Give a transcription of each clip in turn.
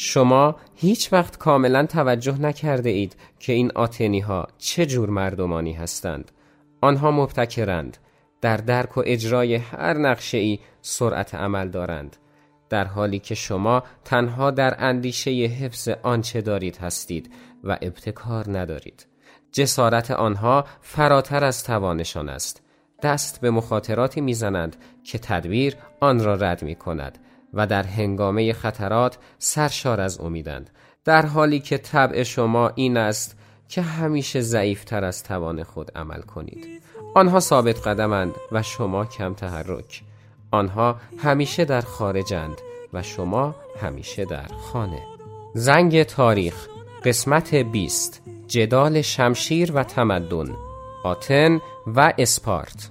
شما هیچ وقت کاملا توجه نکرده اید که این آتنی ها چه جور مردمانی هستند. آنها مبتکرند در درک و اجرای هر نقشه ای سرعت عمل دارند در حالی که شما تنها در اندیشه حفظ آنچه دارید هستید و ابتکار ندارید. جسارت آنها فراتر از توانشان است. دست به مخاطراتی می‌زنند که تدبیر آن را رد می کند و در هنگامه خطرات سرشار از امیدند در حالی که طبع شما این است که همیشه ضعیفتر از توان خود عمل کنید. آنها ثابت قدمند و شما کم تحرک. آنها همیشه در خارجند و شما همیشه در خانه. زنگ تاریخ قسمت 20 جدال شمشیر و تمدن آتن و اسپارت.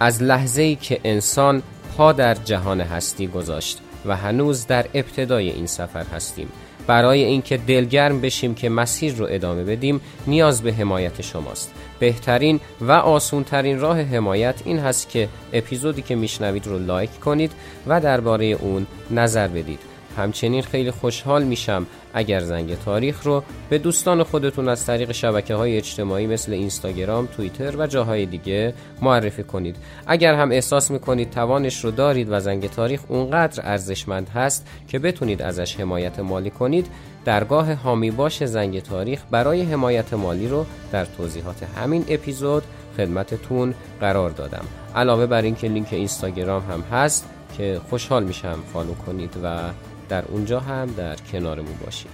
از لحظه ای که انسان پا در جهان هستی گذاشت و هنوز در ابتدای این سفر هستیم. برای اینکه دلگرم بشیم که مسیر رو ادامه بدیم نیاز به حمایت شماست. بهترین و آسونترین راه حمایت این هست که اپیزودی که میشنوید رو لایک کنید و درباره اون نظر بدید. همچنین خیلی خوشحال میشم اگر زنگ تاریخ رو به دوستان خودتون از طریق شبکه های اجتماعی مثل اینستاگرام، توییتر و جاهای دیگه معرفی کنید. اگر هم احساس می‌کنید توانش رو دارید و زنگ تاریخ اونقدر ارزشمند هست که بتونید ازش حمایت مالی کنید، درگاه هامی باش زنگ تاریخ برای حمایت مالی رو در توضیحات همین اپیزود خدمتتون قرار دادم. علاوه بر اینکه لینک اینستاگرام هم هست که خوشحال میشم فالو کنید و در اونجا هم در کنارمون باشید.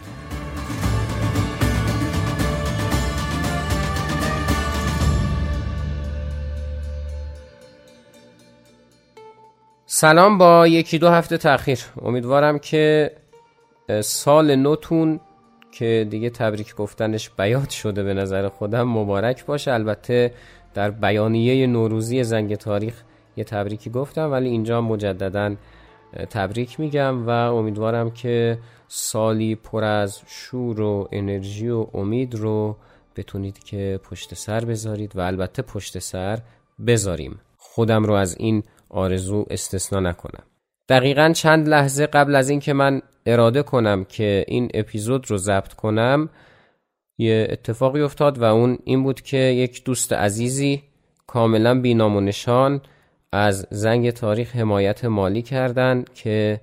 سلام با یکی دو هفته تاخیر. امیدوارم که سال نوتون که دیگه تبریک گفتنش بیاد شده به نظر خودم مبارک باشه. البته در بیانیه نوروزی زنگ تاریخ یه تبریکی گفتم ولی اینجا مجددا تبریک میگم و امیدوارم که سالی پر از شور و انرژی و امید رو بتونید که پشت سر بذارید و البته پشت سر بذاریم. خودم رو از این آرزو استثنا نکنم. دقیقا چند لحظه قبل از اینکه من اراده کنم که این اپیزود رو ضبط کنم یه اتفاقی افتاد و اون این بود که یک دوست عزیزی کاملا بینام و نشان از زنگ تاریخ حمایت مالی کردن که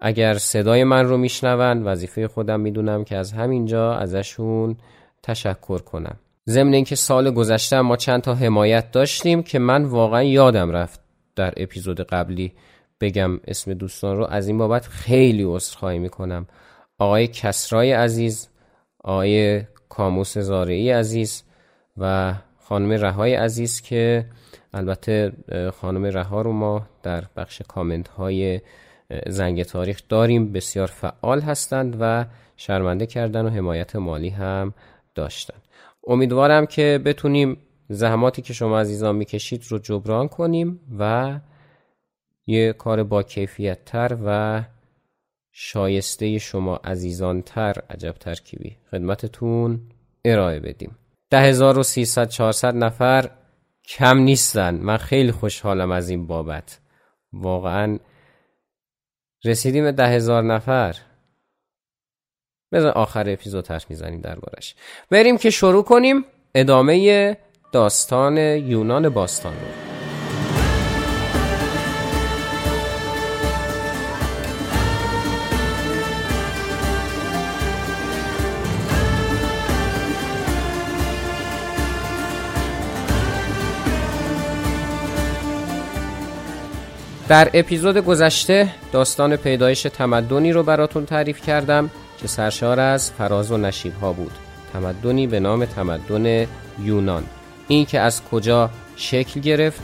اگر صدای من رو میشنون وظیفه خودم می‌دونم که از همینجا ازشون تشکر کنم. ضمن اینکه سال گذشته ما چند تا حمایت داشتیم که من واقعا یادم رفت در اپیزود قبلی بگم اسم دوستان رو. از این بابت خیلی عذرخواهی می‌کنم. آقای کسرای عزیز آقای کاموس زارعی عزیز و خانم رهای عزیز که البته خانم رها رو ما در بخش کامنت های زنگ تاریخ داریم. بسیار فعال هستند و شرمنده کردن و حمایت مالی هم داشتن. امیدوارم که بتونیم زحماتی که شما عزیزان می‌کشید رو جبران کنیم و یه کار با کیفیت تر و شایسته شما عزیزان تر عجب ترکیبی خدمتتون ارائه بدیم. ده هزار و سیصد چهارصد نفر کم نیستن. من خیلی خوشحالم از این بابت. واقعا رسیدیم به ده هزار نفر. بذار آخر اپیزود حرف می‌زنیم دربارش. بریم که شروع کنیم ادامه داستان یونان باستان رو. در اپیزود گذشته داستان پیدایش تمدنی رو براتون تعریف کردم که سرشار از فراز و نشیب ها بود. تمدنی به نام تمدن یونان. این که از کجا شکل گرفت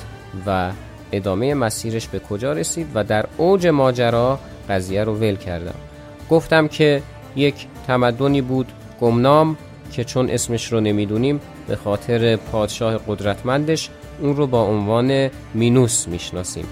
و ادامه مسیرش به کجا رسید و در اوج ماجرا قضیه رو ول کردم. گفتم که یک تمدنی بود گمنام که چون اسمش رو نمی‌دونیم به خاطر پادشاه قدرتمندش اون رو با عنوان مینوس می‌شناسیم.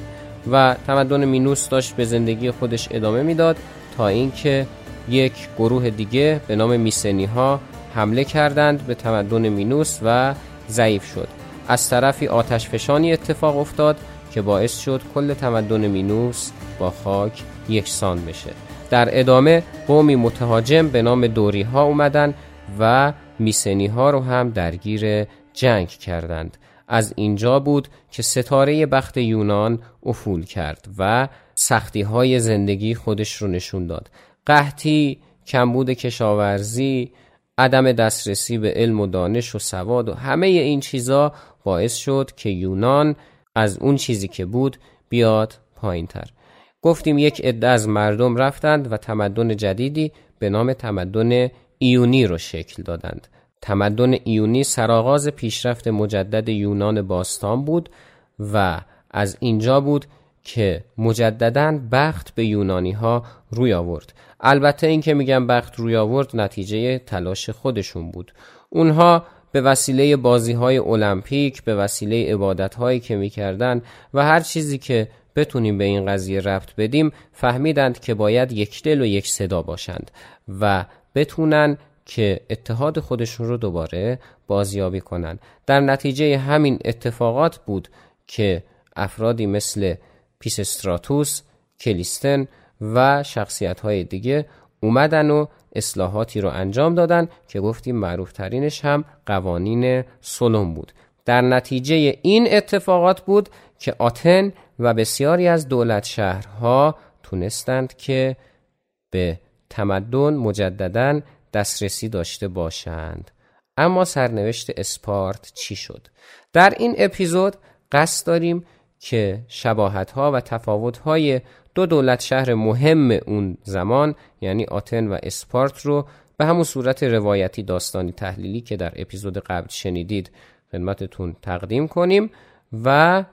و تمدن مینوس داشت به زندگی خودش ادامه می‌داد تا اینکه یک گروه دیگه به نام میسنی ها حمله کردند به تمدن مینوس و ضعیف شد. از طرفی آتش فشانی اتفاق افتاد که باعث شد کل تمدن مینوس با خاک یکسان بشه. در ادامه قومی متهاجم به نام دوری ها اومدن و میسنی ها رو هم درگیر جنگ کردند. از اینجا بود که ستاره بخت یونان افول کرد و سختی های زندگی خودش رو نشون داد. قحطی کمبود کشاورزی عدم دسترسی به علم و دانش و سواد و همه این چیزا باعث شد که یونان از اون چیزی که بود بیاد پایین تر گفتیم یک عده از مردم رفتند و تمدن جدیدی به نام تمدن ایونی رو شکل دادند. تمدن ایونی سرآغاز پیشرفت مجدد یونان باستان بود و از اینجا بود که مجددا بخت به یونانی ها روی آورد. البته این که میگم بخت روی آورد نتیجه تلاش خودشون بود. اونها به وسیله بازی های المپیک به وسیله عبادت هایی که می‌کردن و هر چیزی که بتونیم به این قضیه رفت بدیم فهمیدند که باید یک دل و یک صدا باشند و بتونن که اتحاد خودشون رو دوباره بازیابی کنن. در نتیجه همین اتفاقات بود که افرادی مثل پیسستراتوس، کلیستن و شخصیت های دیگه اومدن و اصلاحاتی رو انجام دادن که گفتیم معروف ترینش هم قوانین سولون بود. در نتیجه این اتفاقات بود که آتن و بسیاری از دولت شهرها تونستند که به تمدن مجددا دسترسی داشته باشند. اما سرنوشت اسپارت چی شد؟ در این اپیزود قصد داریم که شباهت ها و تفاوت های دو دولت شهر مهم اون زمان یعنی آتن و اسپارت رو به همون صورت روایتی داستانی تحلیلی که در اپیزود قبل شنیدید خدمتتون تقدیم کنیم و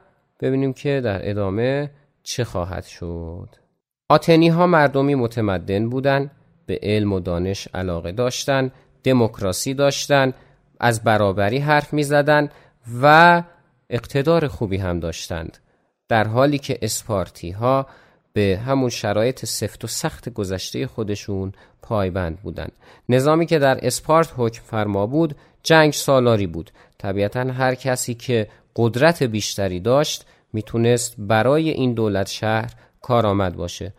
ببینیم که در ادامه چه خواهد شد. آتنی ها مردمی متمدن بودند به علم و دانش علاقه داشتن دموکراسی داشتن از برابری حرف می زدن و اقتدار خوبی هم داشتند. در حالی که اسپارتی ها به همون شرایط سفت و سخت گذشته خودشون پایبند بودند نظامی که در اسپارت حکم فرما بود جنگ سالاری بود. طبیعتا هر کسی که قدرت بیشتری داشت می‌تونست برای این دولت شهر کارآمد باشه.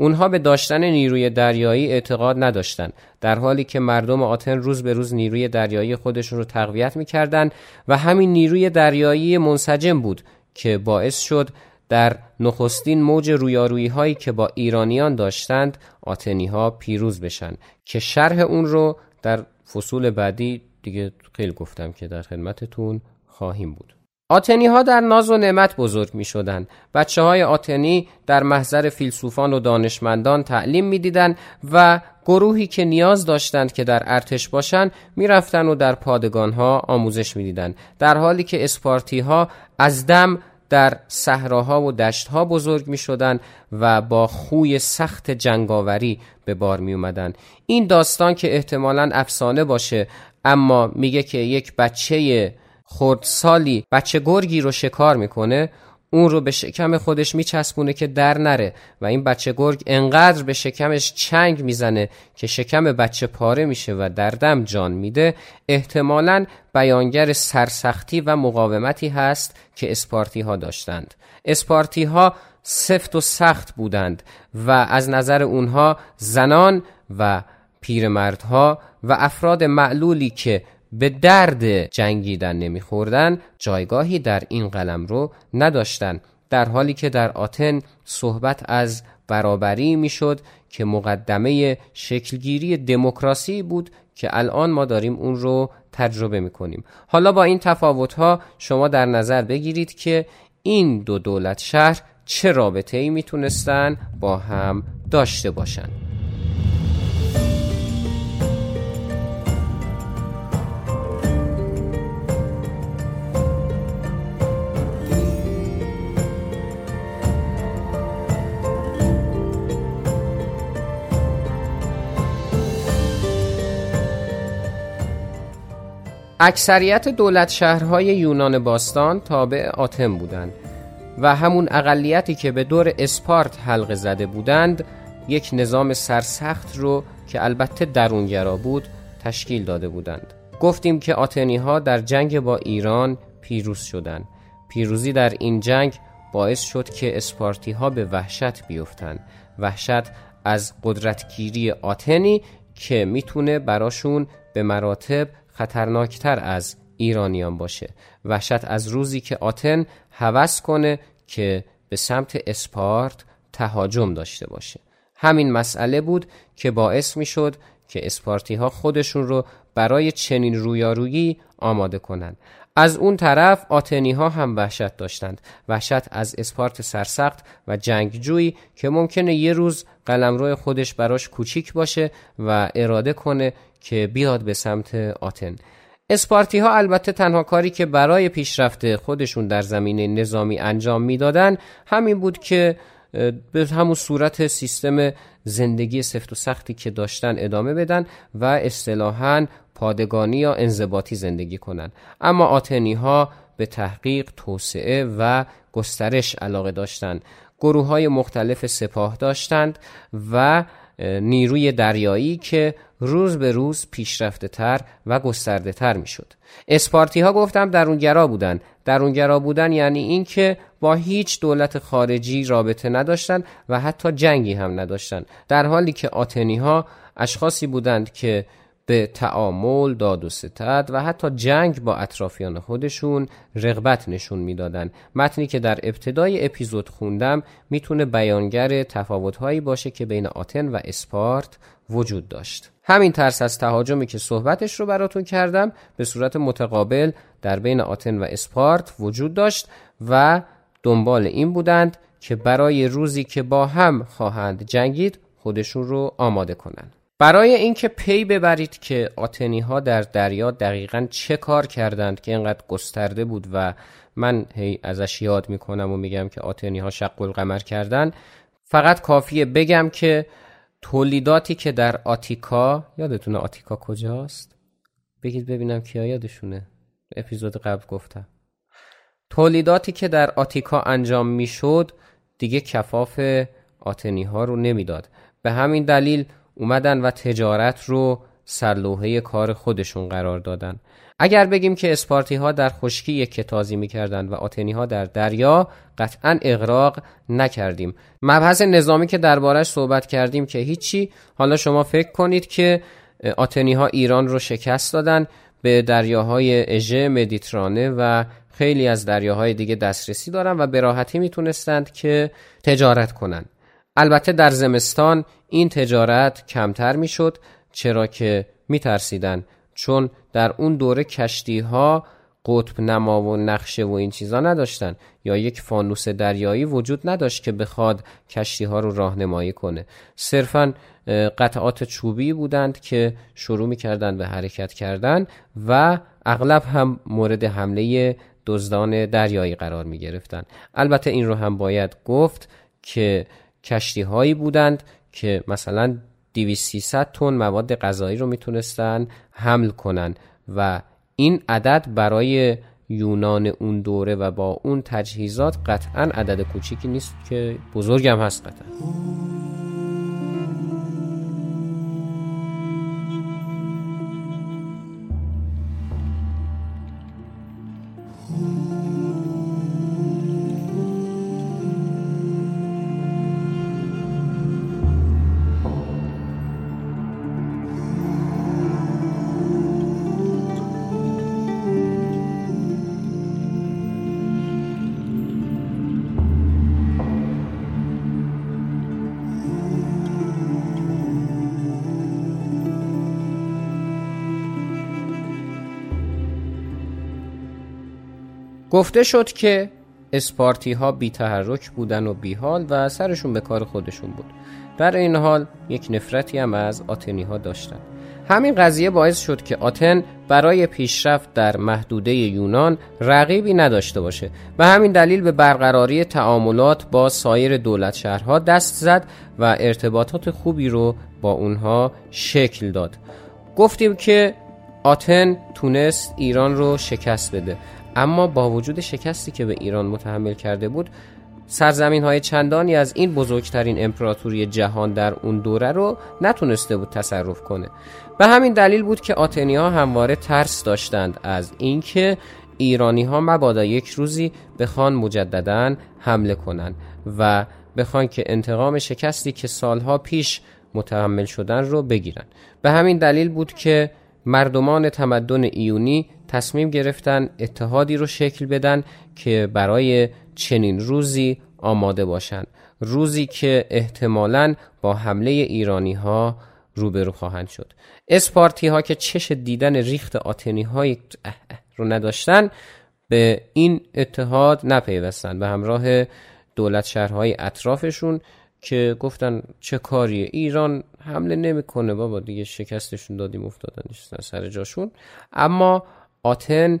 اونها به داشتن نیروی دریایی اعتقاد نداشتند در حالی که مردم آتن روز به روز نیروی دریایی خودشون رو تقویت می‌کردند و همین نیروی دریایی منسجم بود که باعث شد در نخستین موج رویارویی هایی که با ایرانیان داشتند آتنی ها پیروز بشن. که شرح اون رو در فصول بعدی دیگه خیلی گفتم که در خدمتتون خواهیم بود. آتنی ها در ناز و نعمت بزرگ می شدن. بچه های آتنی در محضر فیلسوفان و دانشمندان تعلیم می دیدن و گروهی که نیاز داشتند که در ارتش باشند می‌رفتن و در پادگان ها آموزش می‌دیدند در حالی که اسپارتی ها از دم در صحراها و دشتها بزرگ می شدن و با خوی سخت جنگاوری به بار می اومدن. این داستان که احتمالا افسانه باشه اما میگه که یک بچه خردسالی بچه گرگی رو شکار می‌کنه اون رو به شکم خودش میچسبونه که در نره و این بچه گرگ انقدر به شکمش چنگ می‌زنه که شکم بچه پاره میشه و در دم جان میده. احتمالا بیانگر سرسختی و مقاومتی هست که اسپارتی ها داشتند. اسپارتی ها سفت و سخت بودند و از نظر اونها زنان و پیرمردها و افراد معلولی که به درد جنگیدن نمیخوردن جایگاهی در این قلم رو نداشتن. در حالی که در آتن صحبت از برابری می‌شد که مقدمه شکلگیری دموکراسی بود که الان ما داریم اون رو تجربه می‌کنیم. حالا با این تفاوت ها شما در نظر بگیرید که این دو دولت شهر چه رابطه ای می‌تونستن با هم داشته باشند اکثریت دولت شهرهای یونان باستان تابع آتم بودند و همون اقلیتی که به دور اسپارت حلقه زده بودند یک نظام سرسخت رو که البته درونگرا بود تشکیل داده بودند. گفتیم که آتنی ها در جنگ با ایران پیروز شدند. پیروزی در این جنگ باعث شد که اسپارتی ها به وحشت بیفتند. وحشت از قدرتگیری آتنی که می‌تونه براشون به مراتب خطرناکتر از ایرانیان باشه. وحشت از روزی که آتن هوس کنه که به سمت اسپارت تهاجم داشته باشه. همین مسئله بود که باعث می شد که اسپارتی ها خودشون رو برای چنین رویارویی آماده کنند. از اون طرف آتنی ها هم وحشت داشتند. وحشت از اسپارت سرسخت و جنگجویی که ممکنه یه روز قلمرو خودش براش کوچیک باشه و اراده کنه که بیاد به سمت آتن. اسپارتی ها البته تنها کاری که برای پیشرفت خودشون در زمینه نظامی انجام می‌دادن همین بود که به همون صورت سیستم زندگی سفت و سختی که داشتن ادامه بدن و اصطلاحا پادگانی یا انضباطی زندگی کنند اما آتنی ها به تحقیق توسعه و گسترش علاقه داشتند گروه های مختلف سپاه داشتند و نیروی دریایی که روز به روز پیشرفته تر و گسترده تر می شد. اسپارتی ها گفتم درونگرا بودن درونگرا بودن یعنی اینکه با هیچ دولت خارجی رابطه نداشتند و حتی جنگی هم نداشتند در حالی که آتنی ها اشخاصی بودند که به تعامل، داد و ستد و حتی جنگ با اطرافیان خودشون رغبت نشون می‌دادن. متنی که در ابتدای اپیزود خوندم می‌تونه بیانگر تفاوتهایی باشه که بین آتن و اسپارت وجود داشت. همین ترس از تهاجمی که صحبتش رو براتون کردم به صورت متقابل در بین آتن و اسپارت وجود داشت و دنبال این بودند که برای روزی که با هم خواهند جنگید خودشون رو آماده کنند. برای اینکه پی ببرید که آتنی ها در دریا دقیقا چه کار کردند که اینقدر گسترده بود و من هی ازش یاد می‌کنم و میگم که آتنی ها شق القمر کردن فقط کافیه بگم که تولیداتی که در آتیکا یادتونه آتیکا کجاست؟ بگید ببینم کیا یادشونه. اپیزود قبل گفتم. تولیداتی که در آتیکا انجام می‌شد دیگه کفاف آتنی ها رو نمی‌داد. به همین دلیل اومدن و تجارت رو سرلوحه کار خودشون قرار دادن. اگر بگیم که اسپارتی ها در خشکی یک کتازی می‌کردند و آتنی ها در دریا قطعا اغراق نکردیم. مبحث نظامی که دربارش صحبت کردیم که هیچی. حالا شما فکر کنید که آتنی ها ایران رو شکست دادن به دریاهای اژه مدیترانه و خیلی از دریاهای دیگه دسترسی دارن و به راحتی می‌تونستند که تجارت کنند البته در زمستان این تجارت کمتر می‌شد چرا که میترسیدن. چون در اون دوره کشتی ها قطب نما و نقشه و این چیزا نداشتن یا یک فانوس دریایی وجود نداشت که بخواد کشتی ها رو راهنمایی کنه صرفا قطعات چوبی بودند که شروع می‌کردن به حرکت کردن و اغلب هم مورد حمله دزدان دریایی قرار می گرفتن. البته این رو هم باید گفت که کشتی هایی بودند که مثلا 2300 تن مواد غذایی رو می‌تونستن حمل کنن و این عدد برای یونان اون دوره و با اون تجهیزات قطعا عدد کوچیکی نیست که بزرگم هست قطعا. گفته شد که اسپارتی ها بی تحرک بودن و بی حال و سرشون به کار خودشون بود. در این حال یک نفرتی هم از آتنی ها داشتن. همین قضیه باعث شد که آتن برای پیشرفت در محدوده یونان رقیبی نداشته باشه و همین دلیل به برقراری تعاملات با سایر دولت شهرها دست زد و ارتباطات خوبی رو با اونها شکل داد. گفتیم که آتن تونست ایران رو شکست بده. اما با وجود شکستی که به ایران متحمل کرده بود سرزمین های چندانی از این بزرگترین امپراتوری جهان در اون دوره رو نتونسته بود تصرف کنه. به همین دلیل بود که آتنی ها همواره ترس داشتند از اینکه ایرانی ها مبادا یک روزی بخوان مجددا حمله کنند و بخوان که انتقام شکستی که سالها پیش متحمل شدن رو بگیرن به همین دلیل بود که مردمان تمدن ایونی تصمیم گرفتن اتحادی رو شکل بدن که برای چنین روزی آماده باشند روزی که احتمالا با حمله ایرانی ها روبرو خواهند شد. اسپارتی ها که چش دیدن ریخت آتنی های رو نداشتن به این اتحاد نپیوستن به همراه دولت شهرهای اطرافشون که گفتن چه کاریه ایران حمله نمی‌کنه بابا دیگه شکستشون دادیم افتادن سر جاشون. اما آتن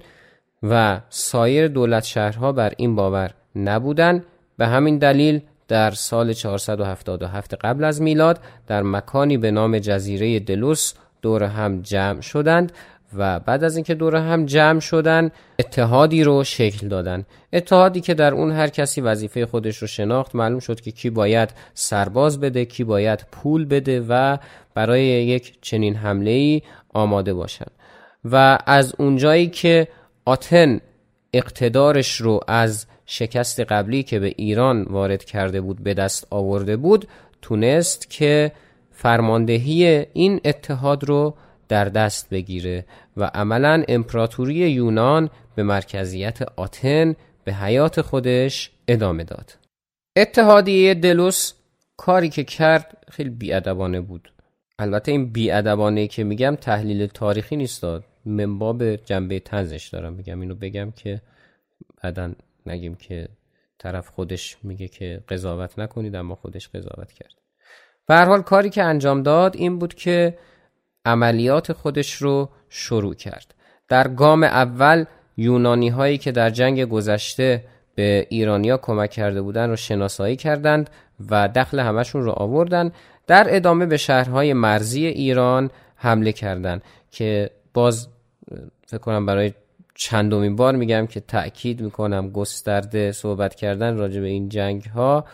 و سایر دولت شهرها بر این باور نبودن. به همین دلیل در سال 477 قبل از میلاد در مکانی به نام جزیره دلوس دور هم جمع شدند و بعد از اینکه دور هم جمع شدن اتحادی رو شکل دادن. اتحادی که در اون هر کسی وظیفه خودش رو شناخت معلوم شد که کی باید سرباز بده کی باید پول بده و برای یک چنین حمله ای آماده باشن. و از اونجایی که آتن اقتدارش رو از شکست قبلی که به ایران وارد کرده بود به دست آورده بود تونست که فرماندهی این اتحاد رو در دست بگیره و عملا امپراتوری یونان به مرکزیت آتن به حیات خودش ادامه داد. اتحادیه دلوس کاری که کرد خیلی بیادبانه بود. البته این بیادبانه که میگم تحلیل تاریخی نیست داد. منباب جنبه تنزش دارم. میگم اینو بگم که بعدا نگیم که طرف خودش میگه که قضاوت نکنید اما خودش قضاوت کرد. به هر حال کاری که انجام داد این بود که عملیات خودش رو شروع کرد. در گام اول یونانی هایی که در جنگ گذشته به ایرانیا کمک کرده بودند رو شناسایی کردند و دخل همشون رو آوردن. در ادامه به شهرهای مرزی ایران حمله کردند که باز فکر کنم برای چندمین بار میگم که تأکید می‌کنم گسترده صحبت کردن راجع به این جنگ ها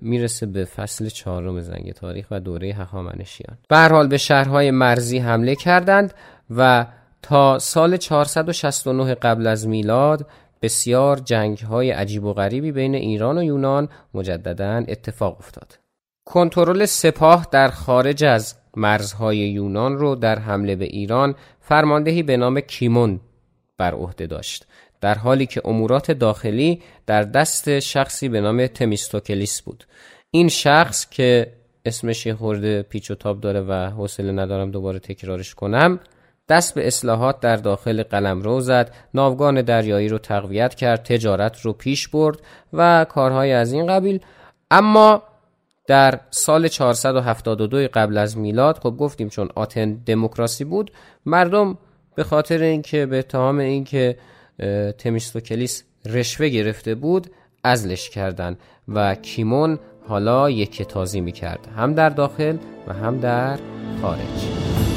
می‌رسه به فصل چهارم زنگ تاریخ و دوره هخامنشیان. به حال به شهرهای مرزی حمله کردند و تا سال 469 قبل از میلاد بسیار جنگ های عجیب و غریبی بین ایران و یونان مجددا اتفاق افتاد. کنترل سپاه در خارج از مرزهای یونان رو در حمله به ایران فرماندهی به نام کیمون بر عهده داشت در حالی که امورات داخلی در دست شخصی به نام تمیستوکلیس بود. این شخص که اسمش یه خورده پیچ و تاب داره و حوصله ندارم دوباره تکرارش کنم دست به اصلاحات در داخل قلمرو زد ناوگان دریایی رو تقویت کرد تجارت رو پیش برد و کارهای از این قبیل. اما در سال 472 قبل از میلاد خب گفتیم چون آتن دموکراسی بود مردم به خاطر اینکه به اتهام اینکه تمیستوکلیس رشوه گرفته بود ازلش کردن و کیمون حالا یک تازی می کرد هم در داخل و هم در خارج.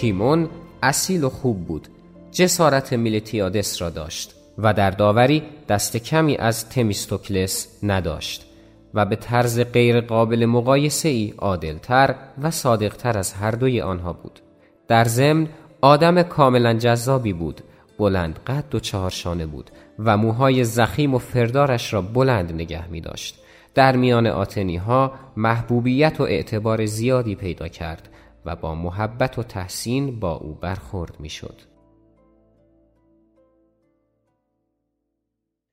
کیمون اصیل و خوب بود. جسارت میلتیادس را داشت و در داوری دست کمی از تمیستوکلس نداشت و به طرز غیر قابل مقایسه ای عادلتر و صادقتر از هر دوی آنها بود. در ضمن آدم کاملا جذابی بود بلند قد و چهارشانه بود و موهای زخیم و فردارش را بلند نگه می داشت در میان آتنی ها محبوبیت و اعتبار زیادی پیدا کرد و با محبت و تحسین با او برخورد می شد.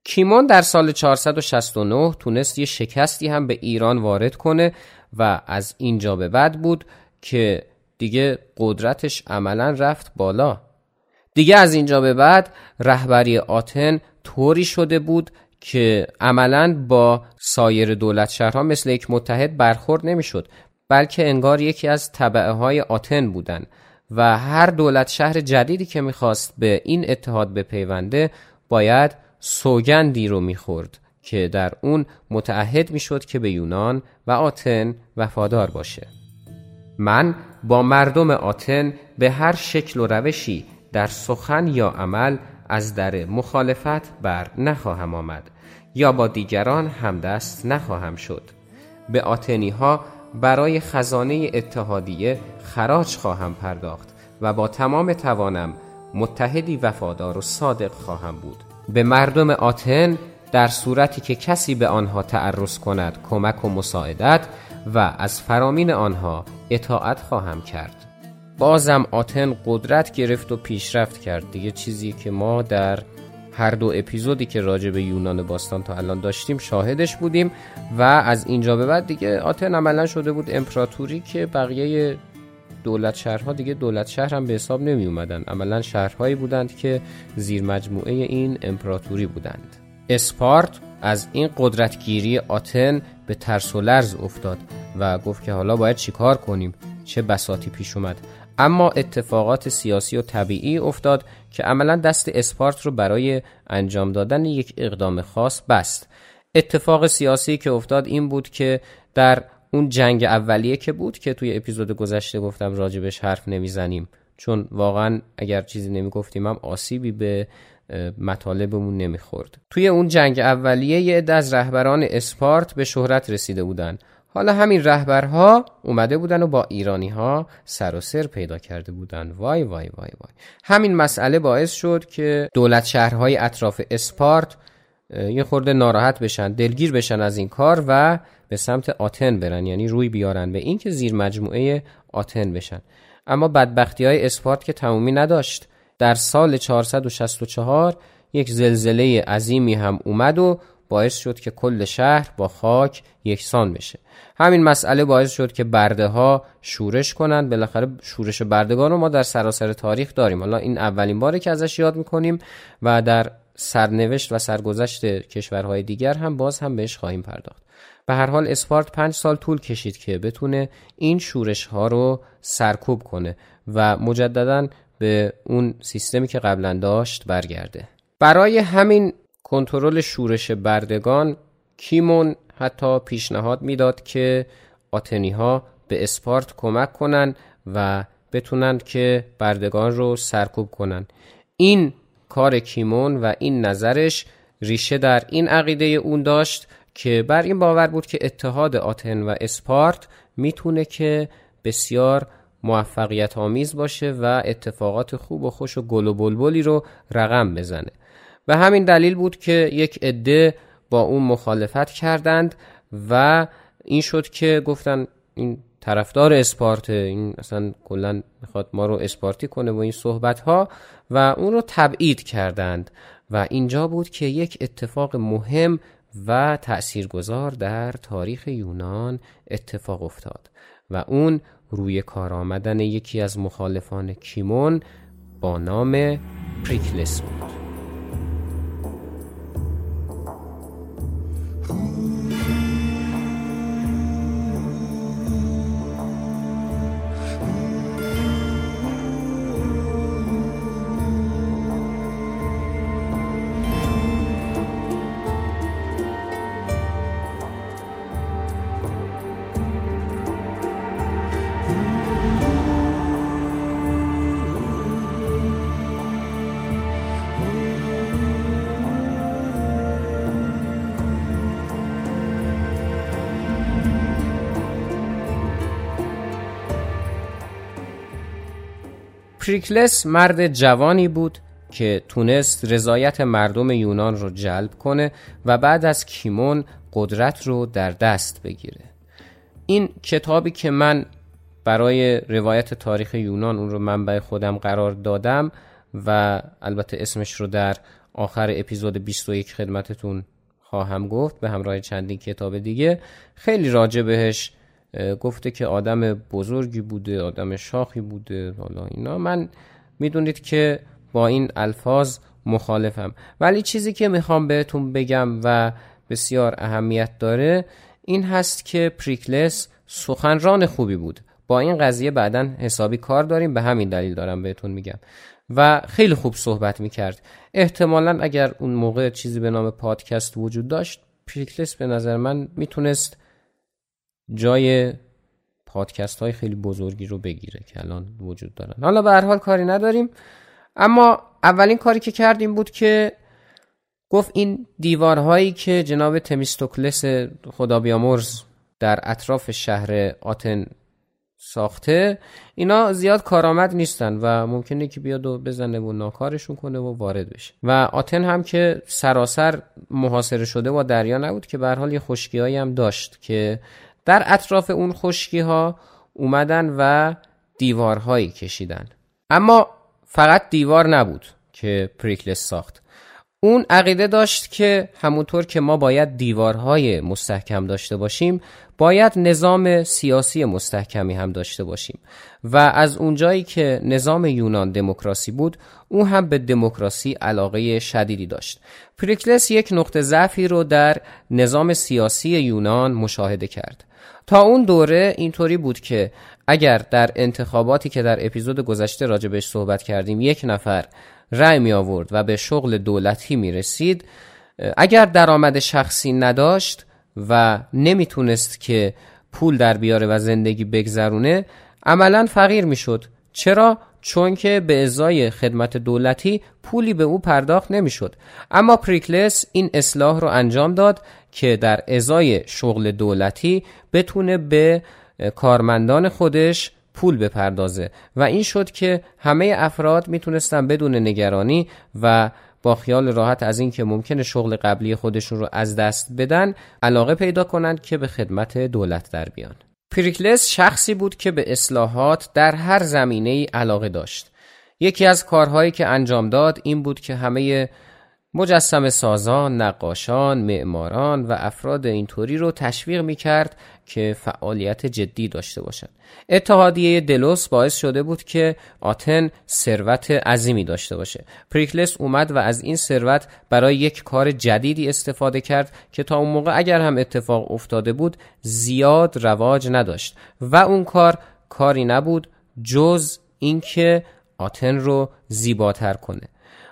کیمون در سال 469 تونست یه شکستی هم به ایران وارد کنه و از اینجا به بعد بود که دیگه قدرتش عملا رفت بالا دیگه از اینجا به بعد رهبری آتن طوری شده بود که عملا با سایر دولت شهرها مثل یک متحد برخورد نمی‌شد بلکه انگار یکی از طبعه های آتن بودن و هر دولت شهر جدیدی که می‌خواست به این اتحاد بپیونده باید سوگندی رو می‌خورد که در اون متعهد می‌شد که به یونان و آتن وفادار باشه. من با مردم آتن به هر شکل و روشی در سخن یا عمل از در مخالفت بر نخواهم آمد یا با دیگران همدست نخواهم شد. به آتنی ها برای خزانه اتحادیه خراج خواهم پرداخت و با تمام توانم متحدی وفادار و صادق خواهم بود. به مردم آتن در صورتی که کسی به آنها تعرض کند کمک و مساعدت و از فرامین آنها اطاعت خواهم کرد. بازم آتن قدرت گرفت و پیشرفت کرد. دیگه چیزی که ما در هر دو اپیزودی که راجع به یونان باستان تا الان داشتیم شاهدش بودیم و از اینجا به بعد دیگه آتن عملا شده بود امپراتوری که بقیه دولت شهرها دیگه دولت شهر هم به حساب نمی اومدن. عملا شهرهایی بودند که زیر مجموعه این امپراتوری بودند. اسپارت از این قدرتگیری آتن به ترس و لرز افتاد و گفت که حالا باید چیکار کنیم؟ چه بساتی پیش اومد. اما اتفاقات سیاسی و طبیعی افتاد که عملا دست اسپارت رو برای انجام دادن یک اقدام خاص بست. اتفاق سیاسی که افتاد این بود که در اون جنگ اولیه که بود که توی اپیزود گذشته گفتم راجبش حرف نمی‌زنیم. چون واقعا اگر چیزی نمی‌گفتیم هم آسیبی به مطالبمون نمی‌خورد. توی اون جنگ اولیه یه عده از رهبران اسپارت به شهرت رسیده بودن. حالا همین رهبرها اومده بودن و با ایرانی ها سر و سر پیدا کرده بودن. وای وای وای وای. همین مسئله باعث شد که دولت شهرهای اطراف اسپارت یه خورده ناراحت بشن دلگیر بشن از این کار و به سمت آتن برن یعنی روی بیارن به اینکه زیر مجموعه آتن بشن. اما بدبختی های اسپارت که تمومی نداشت. در سال 464 یک زلزله عظیمی هم اومد و باعث شد که کل شهر با خاک یکسان بشه. همین مسئله باعث شد که برده ها شورش کنند. بالاخره شورش بردگان رو ما در سراسر تاریخ داریم. حالا این اولین باره که ازش یاد می‌کنیم و در سرنوشت و سرگذشت کشورهای دیگر هم باز هم بهش خواهیم پرداخت. به هر حال اسپارت پنج سال طول کشید که بتونه این شورش ها رو سرکوب کنه و مجددا به اون سیستمی که قبلا داشت برگرده. برای همین کنترل شورش بردگان کیمون حتی پیشنهاد می‌داد که آتنی ها به اسپارت کمک کنند و بتونند که بردگان رو سرکوب کنند این کار کیمون و این نظرش ریشه در این عقیده اون داشت که بر این باور بود که اتحاد آتن و اسپارت می‌تونه که بسیار موفقیت آمیز باشه و اتفاقات خوب و خوش و گل و بلبلی رو رقم بزنه. به همین دلیل بود که یک عده با اون مخالفت کردند و این شد که گفتن این طرفدار اسپارت این اصلا کلا می‌خواد ما رو اسپارتی کنه و این صحبت ها و اون رو تبعید کردند و اینجا بود که یک اتفاق مهم و تأثیرگذار در تاریخ یونان اتفاق افتاد و اون روی کار آمدن یکی از مخالفان کیمون با نام پریکلس بود. Ooh. پریکلس مرد جوانی بود که تونست رضایت مردم یونان رو جلب کنه و بعد از کیمون قدرت رو در دست بگیره. این کتابی که من برای روایت تاریخ یونان اون رو منبع خودم قرار دادم و البته اسمش رو در آخر اپیزود 21 خدمتتون خواهم گفت به همراه چندین کتاب دیگه. خیلی راجع بهش گفته که آدم بزرگی بوده آدم شاخی بوده حالا اینا. من می‌دونید که با این الفاظ مخالفم. ولی چیزی که می‌خوام بهتون بگم و بسیار اهمیت داره این هست که پریکلس سخنران خوبی بود. با این قضیه بعدا حسابی کار داریم. به همین دلیل دارم بهتون میگم. و خیلی خوب صحبت می‌کرد. احتمالا اگر اون موقع چیزی به نام پادکست وجود داشت پریکلس به نظر من می‌تونست جای پادکست های خیلی بزرگی رو بگیره که الان وجود دارن. حالا به هر حال کاری نداریم. اما اولین کاری که کردیم بود که گفت این دیوارهایی که جناب تمیستوکلس خدا بیامرز در اطراف شهر آتن ساخته اینا زیاد کارآمد نیستن و ممکنه که بیاد و بزنه و ناکارشون کنه و وارد بشه. و آتن هم که سراسر محاصره شده و دریا نبود که به حال یه خشکیایی هم داشت که در اطراف اون خشکی ها اومدن و دیوارهایی کشیدن. اما فقط دیوار نبود که پریکلس ساخت. اون عقیده داشت که همونطور که ما باید دیوارهای مستحکم داشته باشیم باید نظام سیاسی مستحکمی هم داشته باشیم. و از اونجایی که نظام یونان دموکراسی بود او هم به دموکراسی علاقه شدیدی داشت. پریکلس یک نقطه ضعفی رو در نظام سیاسی یونان مشاهده کرد. تا اون دوره اینطوری بود که اگر در انتخاباتی که در اپیزود گذشته راجبش صحبت کردیم یک نفر رأی می آورد و به شغل دولتی می رسید. اگر درآمد شخصی نداشت و نمی‌تونست که پول در بیاره و زندگی بگذرونه عملا فقیر می‌شد چرا؟ چون که به ازای خدمت دولتی پولی به او پرداخت نمی‌شد اما پریکلس این اصلاح رو انجام داد که در ازای شغل دولتی بتونه به کارمندان خودش پول بپردازه. و این شد که همه افراد می‌تونستن بدون نگرانی و با خیال راحت از اینکه ممکنه شغل قبلی خودشون رو از دست بدن علاقه پیدا کنند که به خدمت دولت در بیان. پریکلس شخصی بود که به اصلاحات در هر زمینه ای علاقه داشت. یکی از کارهایی که انجام داد این بود که همه مجسم سازان، نقاشان، معماران و افراد اینطوری رو تشویق می کرد که فعالیت جدی داشته باشند. اتحادیه دلوس باعث شده بود که آتن ثروت عظیمی داشته باشه. پریکلس اومد و از این ثروت برای یک کار جدیدی استفاده کرد که تا اون موقع اگر هم اتفاق افتاده بود زیاد رواج نداشت و اون کار کاری نبود جز اینکه آتن رو زیباتر کنه.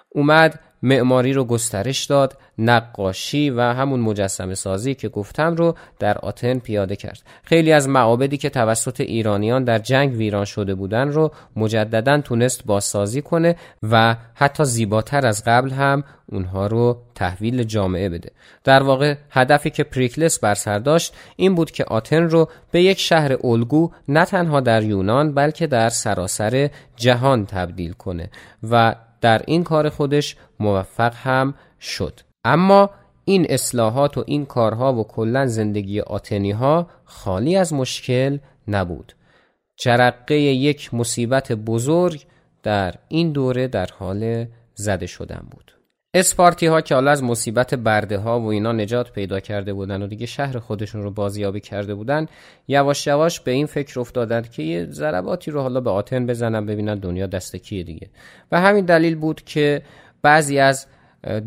اومد معماری رو گسترش داد نقاشی و همون مجسم سازی که گفتم رو در آتن پیاده کرد. خیلی از معابدی که توسط ایرانیان در جنگ ویران شده بودن رو مجددا تونست بازسازی کنه و حتی زیباتر از قبل هم اونها رو تحویل جامعه بده. در واقع هدفی که پریکلس بر سر داشت این بود که آتن رو به یک شهر الگو نه تنها در یونان بلکه در سراسر جهان تبدیل کنه و در این کار خودش موفق هم شد. اما این اصلاحات و این کارها و کلا زندگی آتنی ها خالی از مشکل نبود. جرقه یک مصیبت بزرگ در این دوره در حال زده شدن بود. اسپارتی ها که حالا از مصیبت برده ها و اینا نجات پیدا کرده بودن و دیگه شهر خودشون رو بازیابی کرده بودن یواش یواش به این فکر افتادند که یه ضرباتی رو حالا به آتن بزنن ببینن دنیا دست کیه دیگه. و همین دلیل بود که بعضی از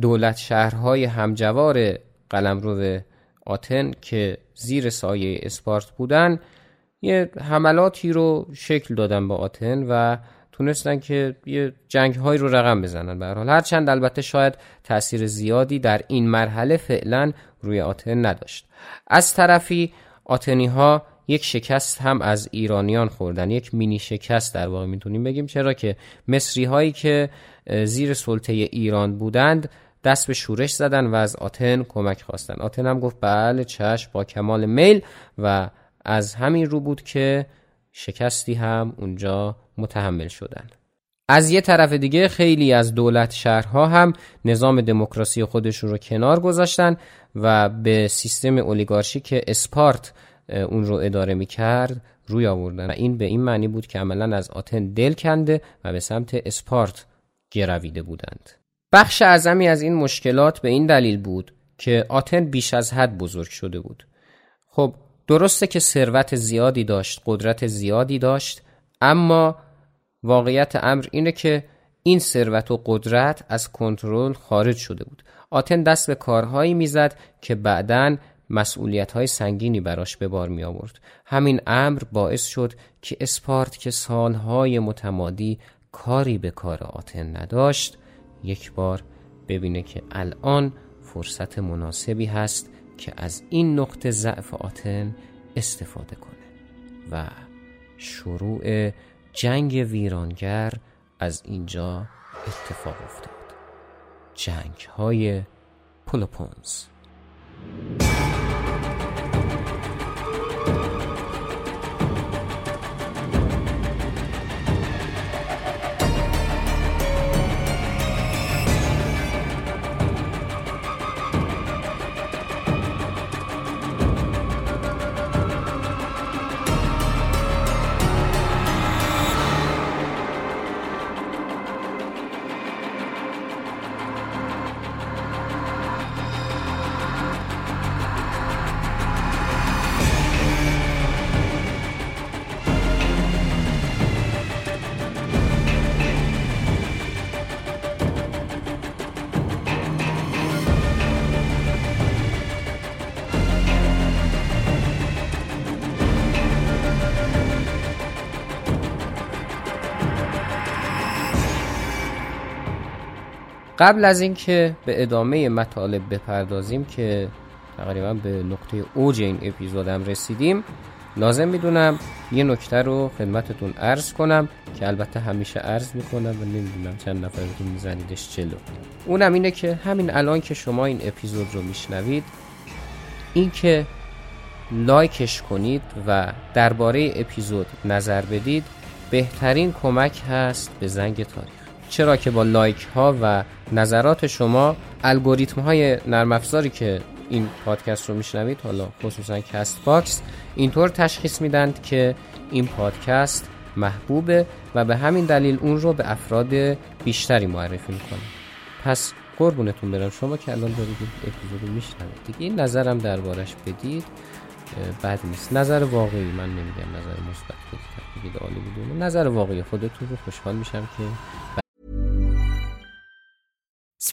دولت شهرهای همجوار قلمرو آتن که زیر سایه اسپارت بودن یه حملاتی رو شکل دادن با آتن و تونستن که یه جنگ های رو رقم بزنن. به حال هرچند البته شاید تاثیر زیادی در این مرحله فعلا روی آتن نداشت. از طرفی آتنی ها یک شکست هم از ایرانیان خوردن یک مینی شکست در واقع می‌تونیم بگیم. چرا که مصری هایی که زیر سلطه ایران بودند دست به شورش زدن و از آتن کمک خواستن. آتن هم گفت بله چشم با کمال میل و از همین رو بود که شکستی هم اونجا متحمل شدن. از یه طرف دیگه خیلی از دولت شهرها هم نظام دموکراسی خودشون رو کنار گذاشتن و به سیستم اولیگارشی که اسپارت اون رو اداره می کرد روی آوردن. این به این معنی بود که عملا از آتن دل کنده و به سمت اسپارت گرویده بودند. بخش اعظمی از این مشکلات به این دلیل بود که آتن بیش از حد بزرگ شده بود. خب درسته که ثروت زیادی داشت قدرت زیادی داشت اما واقعیت امر اینه که این ثروت و قدرت از کنترل خارج شده بود. آتن دست به کارهایی می‌زد که بعدا مسئولیت های سنگینی براش به بار می آورد همین امر باعث شد که اسپارت که سالهای متمادی کاری به کار آتن نداشت یک بار ببینه که الان فرصت مناسبی هست که از این نقطه ضعف آتن استفاده کنه و شروع جنگ ویرانگر از اینجا اتفاق افتاد. جنگ های پولوپونز قبل از اینکه به ادامه مطالب بپردازیم که تقریبا به نقطه اوج این اپیزودم رسیدیم لازم می‌دونم یه نکته رو خدمتتون عرض کنم که البته همیشه عرض می‌کنم و نمی‌دونم چند نفرتون میزنیدش چلو اونم اینه که همین الان که شما این اپیزود رو میشنوید این که لایکش کنید و درباره اپیزود نظر بدید بهترین کمک هست به زنگ تاریخ. چرا که با لایک ها و نظرات شما الگوریتم های نرم افزاری که این پادکست رو میشنوید حالا خصوصا CastBox اینطور تشخیص میدند که این پادکست محبوبه و به همین دلیل اون رو به افراد بیشتری معرفی می‌کنه. پس قربونتون برم شما که الان دارید این اپیزود میشنوید. دیگه این نظرم دربارش بدید بد نیست. نظر واقعی من نمیگم نظر مثبت بگید نظر واقعی خودتون رو خوشحال میشم که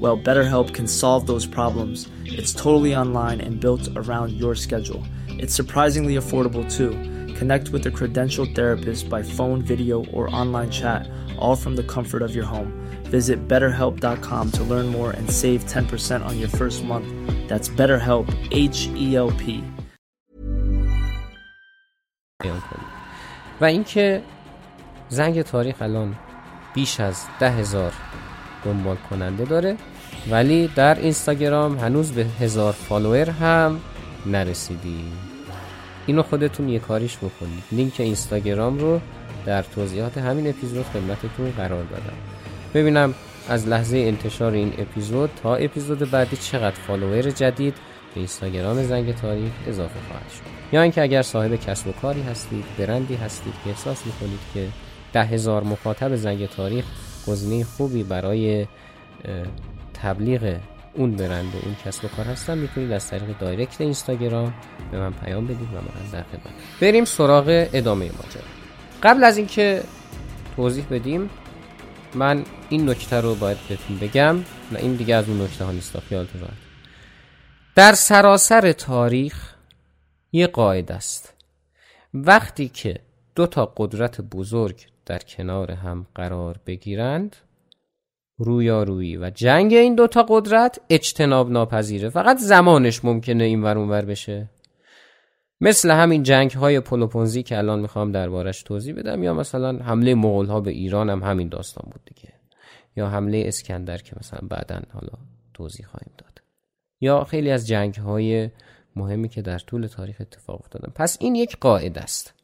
Well, BetterHelp can solve those problems. It's totally online and built around your schedule. It's surprisingly affordable too. Connect with a credentialed therapist by phone, video, or online chat, all from the comfort of your home. Visit betterhelp.com to learn more and save 10% on your first month. That's BetterHelp, H E L P. و اینکه زنگ تاریخ الان بیش از ده هزار دنبال کننده داره ولی در اینستاگرام هنوز به هزار follower هم نرسیده اینو خودتون یه کاریش بکنید. لینک اینستاگرام رو در توضیحات همین اپیزود خدمتتون قرار دادم. ببینم از لحظه انتشار این اپیزود تا اپیزود بعدی چقدر follower جدید به اینستاگرام زنگ تاریخ اضافه خواهد شد. یا اینکه اگر صاحب کسب و کاری هستید برندی هستید که احساس می‌کنید که ده هزار مخاطب زنگ تاریخ گزینه خوبی برای تبلیغ اون برند و اون کسب و کار هستن می‌تونید از طریق دایرکت اینستاگرام به من پیام بدید و من در خدمت. بریم سراغ ادامه ماجرا. قبل از اینکه توضیح بدیم من این نکته رو باید بهتون بگم و این دیگه از اون نکته ها نیست خیالتون راحت. در سراسر تاریخ یه قاعده است. وقتی که دو تا قدرت بزرگ در کنار هم قرار بگیرند. رویارویی و جنگ این دوتا قدرت اجتناب ناپذیره. فقط زمانش ممکنه این ور ور بشه. مثل همین جنگ های پلوپونزی که الان می‌خوام دربارش توضیح بدم یا مثلا حمله مغول ها به ایران هم همین داستان بود دیگه. یا حمله اسکندر که مثلا بعدا حالا توضیح خواهیم داد. یا خیلی از جنگ های مهمی که در طول تاریخ اتفاق افتادن. پس این یک قاعده است.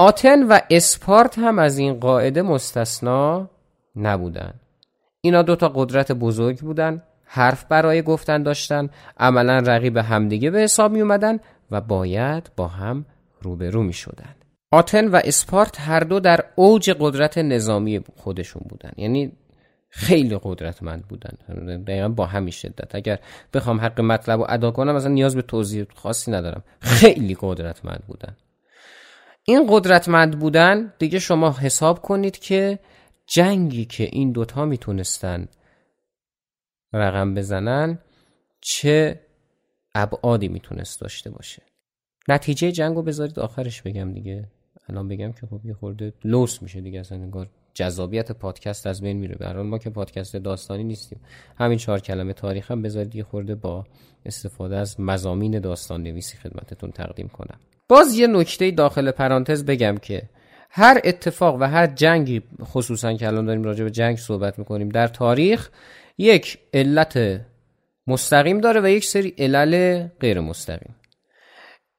آتن و اسپارت هم از این قاعده مستثنا نبودن. اینا دوتا قدرت بزرگ بودن حرف برای گفتن داشتن عملا رقیب همدیگه به حساب می اومدن و باید با هم روبرو می شدن آتن و اسپارت هر دو در اوج قدرت نظامی خودشون بودن. یعنی خیلی قدرتمند بودن. دقیقا با همین شدت. اگر بخوام حق مطلب رو ادا کنم مثلا نیاز به توضیح خاصی ندارم. خیلی قدرتمند بودن. این قدرتمند بودن دیگه شما حساب کنید که جنگی که این دوتا می‌تونستن رقم بزنن چه ابعادی می‌تونست داشته باشه. نتیجه جنگ رو بذارید آخرش بگم دیگه. الان بگم که خب یه خورده لوس میشه دیگه اصلا انگار جذابیت پادکست از بین میره. برای ما که پادکست داستانی نیستیم. همین چهار کلمه تاریخ هم بذارید یه خورده با استفاده از مزامین داستان نویسی خدمتتون تقدیم کنم. باز یه نکته داخل پرانتز بگم که هر اتفاق و هر جنگی خصوصا که الان داریم راجع به جنگ صحبت می‌کنیم در تاریخ یک علت مستقیم داره و یک سری علل غیر مستقیم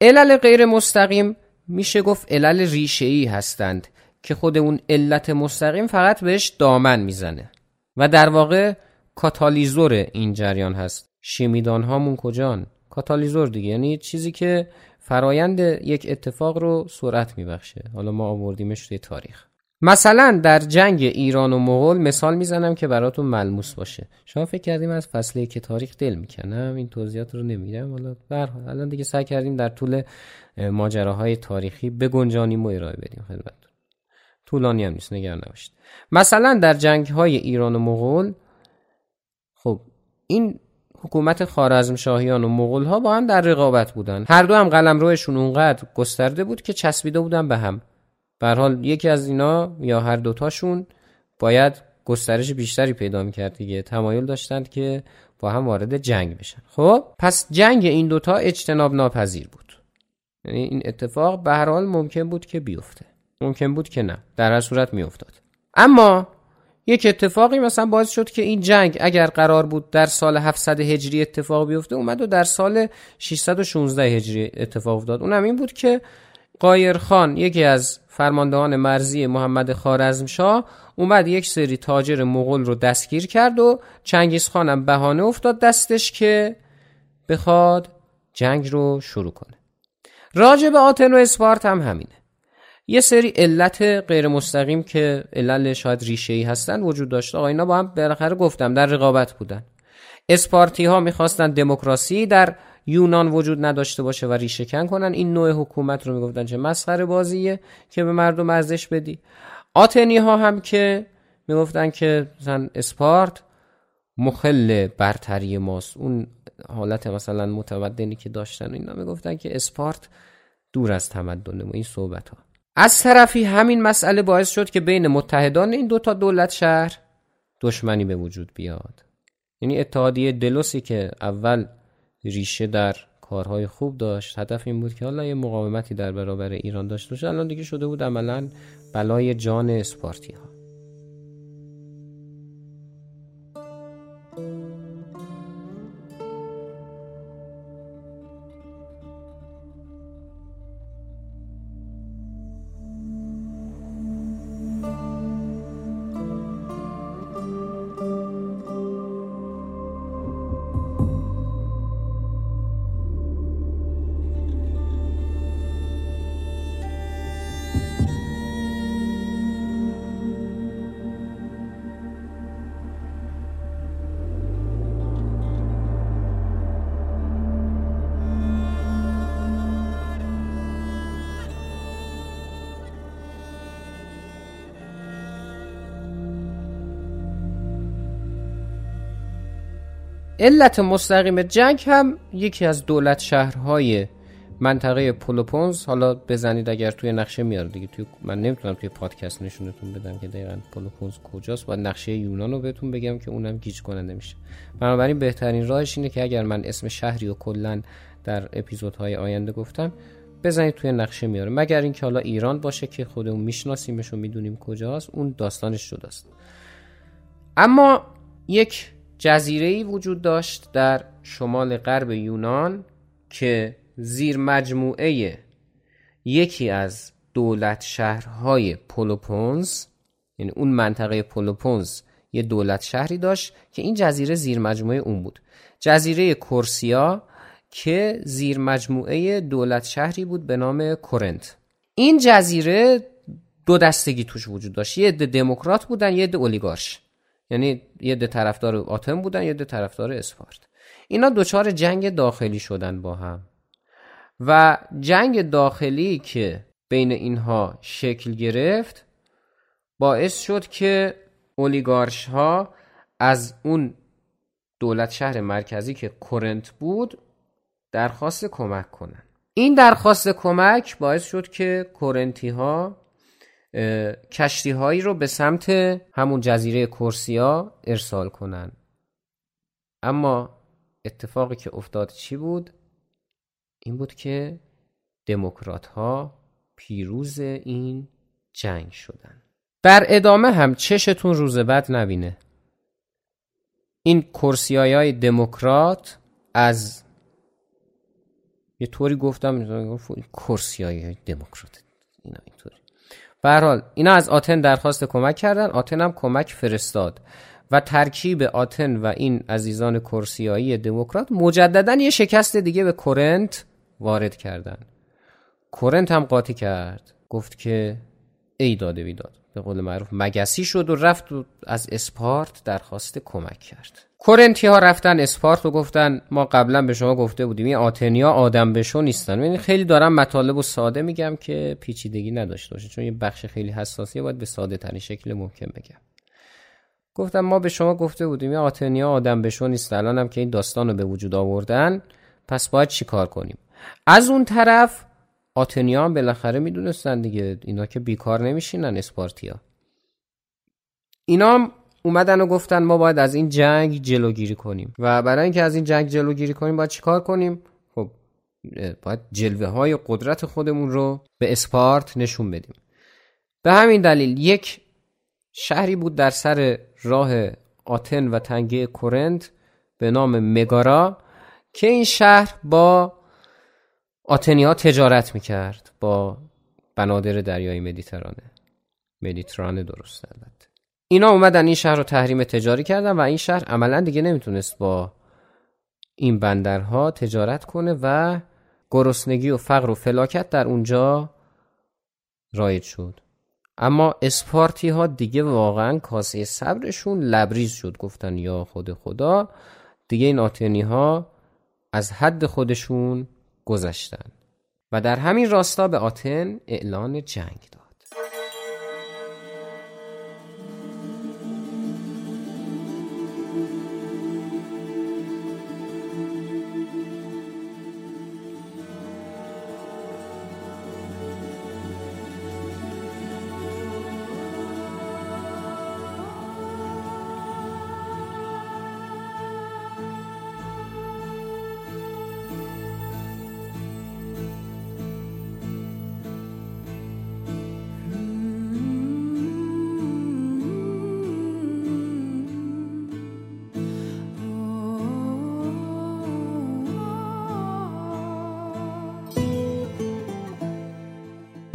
علل غیر مستقیم میشه گفت علل ریشه ای هستند که خود اون علت مستقیم فقط بهش دامن می‌زنه. و در واقع کاتالیزور این جریان هست. شیمیدان هامون کجان؟ کاتالیزور دیگه. یعنی چیزی که فرایند یک اتفاق رو سرعت میبخشه. حالا ما آوردیمش توی تاریخ. مثلا در جنگ ایران و مغول مثال می‌زنم که براتون ملموس باشه. شما فکر کردیم از فصله که تاریخ دل می‌کنم این توضیحات رو نمیدم حالا برحال الان دیگه سعی کردیم در طول ماجراهای تاریخی بگنجانیم و ارائه بدیم. خدمت طولانی هم نیست نگران نباشید. مثلا در جنگ های ایران و مغول خب این حکومت خارزم شاهیان و مغول ها با هم در رقابت بودن. هر دو هم قلم روشون اونقدر گسترده بود که چسبیده بودن به هم. به حال یکی از اینا یا هر دوتاشون باید گسترش بیشتری پیدا می‌کرد دیگه. تمایل داشتند که با هم وارد جنگ بشن. خب پس جنگ این دوتا اجتناب ناپذیر بود. یعنی این اتفاق به هر حال ممکن بود که بیفته. ممکن بود که نه. در هر صورت میافتاد. اما یک اتفاقی مثلا باعث شد که این جنگ اگر قرار بود در سال 700 هجری اتفاق بیفته اومد و در سال 616 هجری اتفاق افتاد. اونم این بود که قایر خان یکی از فرماندهان مرزی محمد خارزمشاه اومد یک سری تاجر مغول رو دستگیر کرد و چنگیز خانم بهانه افتاد دستش که بخواد جنگ رو شروع کنه. راجع آتن و اسپارت هم همینه. یه سری علت غیر مستقیم که علل شاید ریشه ای هستن وجود داشت. آقا اینا با هم بالاخره گفتم در رقابت بودن. اسپارتی ها می‌خواستن دموکراسی در یونان وجود نداشته باشه و ریشه کن کنن. این نوع حکومت رو می‌گفتن چه مسخره بازیه که به مردم ارزش بدی. آتنی ها هم که می‌گفتن که مثلا اسپارت مخل برتری ماست. اون حالت مثلا متمدنی که داشتن اینا می‌گفتن که اسپارت دور از تمدن ما. این صحبت ها از طرفی همین مسئله باعث شد که بین متحدان این دوتا دولت شهر دشمنی به وجود بیاد. یعنی اتحادیه دلوسی که اول ریشه در کارهای خوب داشت هدف این بود که حالا یه مقاومتی در برابر ایران داشته باشه الان دیگه شده بود عملا بلای جان اسپارتی ها علت مستقیم جنگ هم یکی از دولت شهرهای منطقه پولوپونز. حالا بزنید اگر توی نقشه میاره دیگه. توی من نمی‌تونم توی پادکست نشونتون بدم که دقیقا پولوپونز کجاست. با نقشه یونان رو بهتون بگم که اونم گیج کننده میشه. بنابراین بهترین راهش اینه که اگر من اسم شهری و کلا در اپیزودهای آینده گفتم بزنید توی نقشه میاره. مگر اینکه حالا ایران باشه که خودمون میشناسیمش و می‌دونیم کجاست اون داستانش جداست. اما یک جزیره وجود داشت در شمال غرب یونان که زیر مجموعه یکی از دولت شهرهای پولوپونز یعنی اون منطقه پولوپونز یه دولت شهری داشت که این جزیره زیر مجموعه اون بود. جزیره کورسیا که زیر مجموعه دولت شهری بود به نام کورنت. این جزیره دو دستگی توش وجود داشت. یه عده دموکرات بودن یه عده اولیگارش. یعنی یه ده طرفدار آتن بودن یه ده طرفدار اسپارت اینا دوچار جنگ داخلی شدن با هم. و جنگ داخلی که بین اینها شکل گرفت باعث شد که اولیگارش ها از اون دولت شهر مرکزی که کرنت بود درخواست کمک کنن. این درخواست کمک باعث شد که کرنتی ها کشتی هایی رو به سمت همون جزیره کورسیا ارسال کنن. اما اتفاقی که افتاد چی بود؟ این بود که دموکرات ها پیروز این جنگ شدن. در ادامه هم چشتون روز بعد نبینه. این کرسیای های دموکرات از یه طوری گفتم کرسیای های دموکرات اینا اینطوری. به حال اینا از آتن درخواست کمک کردن آتن هم کمک فرستاد. و ترکیب آتن و این عزیزان کرسیایی دموکرات مجددا یه شکست دیگه به کورنت وارد کردن. کورنت هم قاطی کرد. گفت که ای داده بیداد به قول معروف مگسی شد و رفت و از اسپارت درخواست کمک کرد. کورنتی ها رفتن اسپارت و گفتن. ما قبلا به شما گفته بودیم این آتنیا آدم بشو نیستن. یعنی خیلی دارم مطالب و ساده میگم که پیچیدگی نداشته باشه چون یه بخش خیلی حساسیه باید به ساده ترین شکل ممکن بگم. گفتم ما به شما گفته بودیم این آتنیا آدم بشو نیست. الان هم که این داستان رو به وجود آوردن پس باید چیکار کنیم؟ از اون طرف آتنیا هم بالاخره می‌دونستن دیگه اینا که بیکار نمیشینن اسپارتیا. اینا هم اومدن و گفتن ما باید از این جنگ جلوگیری کنیم. و برای اینکه از این جنگ جلوگیری کنیم باید چیکار کنیم؟ خب باید جلوه های قدرت خودمون رو به اسپارت نشون بدیم. به همین دلیل یک شهری بود در سر راه آتن و تنگه کورنت به نام مگارا که این شهر با آتنی ها تجارت می‌کرد با بنادر دریای مدیترانه. مدیترانه درست البته. اینا اومدن این شهر رو تحریم تجاری کردن و این شهر عملا دیگه نمی‌تونست با این بندرها تجارت کنه و گرسنگی و فقر و فلاکت در اونجا رایج شد. اما اسپارتی ها دیگه واقعا کاسه صبرشون لبریز شد گفتن یا خود خدا. دیگه این آتنی ها از حد خودشون گذشتن. و در همین راستا به آتن اعلان جنگ داد.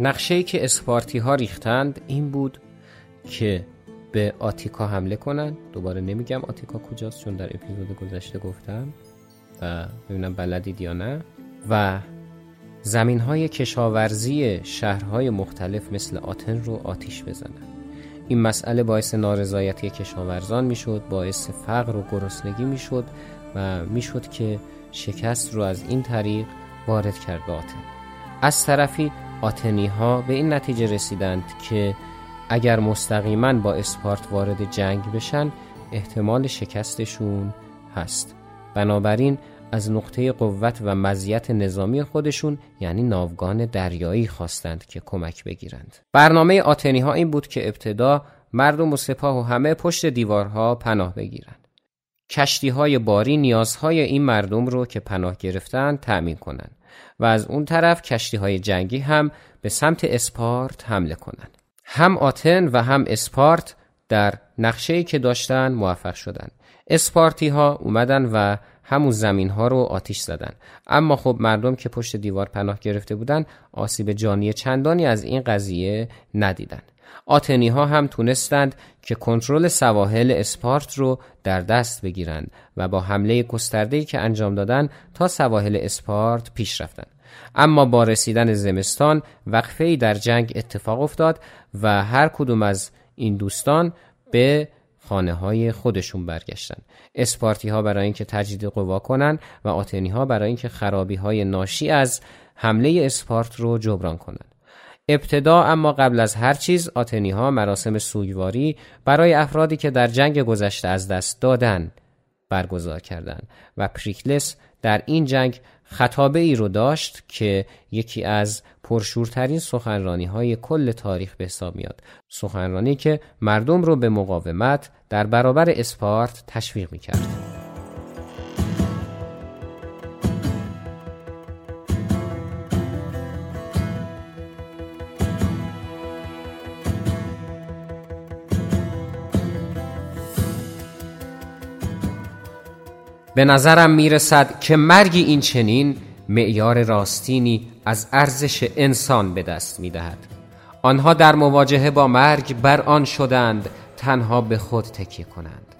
نقشه که اسپارتی ها ریختند این بود که به آتیکا حمله کنند. دوباره نمیگم آتیکا کجاست چون در اپیزود گذشته گفتم و ببینم بلدید یا نه. و زمین های کشاورزی شهرهای مختلف مثل آتن رو آتیش بزنند این مسئله باعث نارضایتی کشاورزان می‌شد باعث فقر و گرسنگی می‌شد و می‌شد که شکست رو از این طریق وارد کرد به آتن. از طرفی آتنی ها به این نتیجه رسیدند که اگر مستقیما با اسپارت وارد جنگ بشن احتمال شکستشون هست. بنابراین از نقطه قوت و مزیت نظامی خودشون یعنی ناوگان دریایی خواستند که کمک بگیرند. برنامه آتنی ها این بود که ابتدا مردم و سپاه و همه پشت دیوارها پناه بگیرند. کشتی های باری نیازهای این مردم رو که پناه گرفتن تأمین کنند. و از اون طرف کشتی های جنگی هم به سمت اسپارت حمله کنند. هم آتن و هم اسپارت در نقشه که داشتن موفق شدند. اسپارتی ها اومدن و همون زمین ها رو آتیش زدن. اما خب مردم که پشت دیوار پناه گرفته بودن آسیب جانی چندانی از این قضیه ندیدن. آتنی ها هم تونستند که کنترل سواحل اسپارت رو در دست بگیرند و با حمله گسترده‌ای که انجام دادن تا سواحل اسپارت پیش رفتند اما با رسیدن زمستان وقفه در جنگ اتفاق افتاد و هر کدوم از این دوستان به خانه های خودشون برگشتن اسپارتی ها برای اینکه تجدید قوا کنن و آتنی ها برای اینکه خرابی های ناشی از حمله اسپارت رو جبران کنند. ابتدا اما قبل از هر چیز آتنی ها مراسم سوگواری برای افرادی که در جنگ گذشته از دست دادن برگزار کردند و پریکلس در این جنگ خطابه ای رو داشت که یکی از پرشورترین سخنرانی های کل تاریخ به حساب میاد سخنرانی که مردم رو به مقاومت در برابر اسپارت تشویق می کرد. به نظرم می‌رسد که مرگی این چنین معیار راستینی از ارزش انسان به دست می‌دهد. آنها در مواجهه با مرگ بر آن شدند تنها به خود تکیه کنند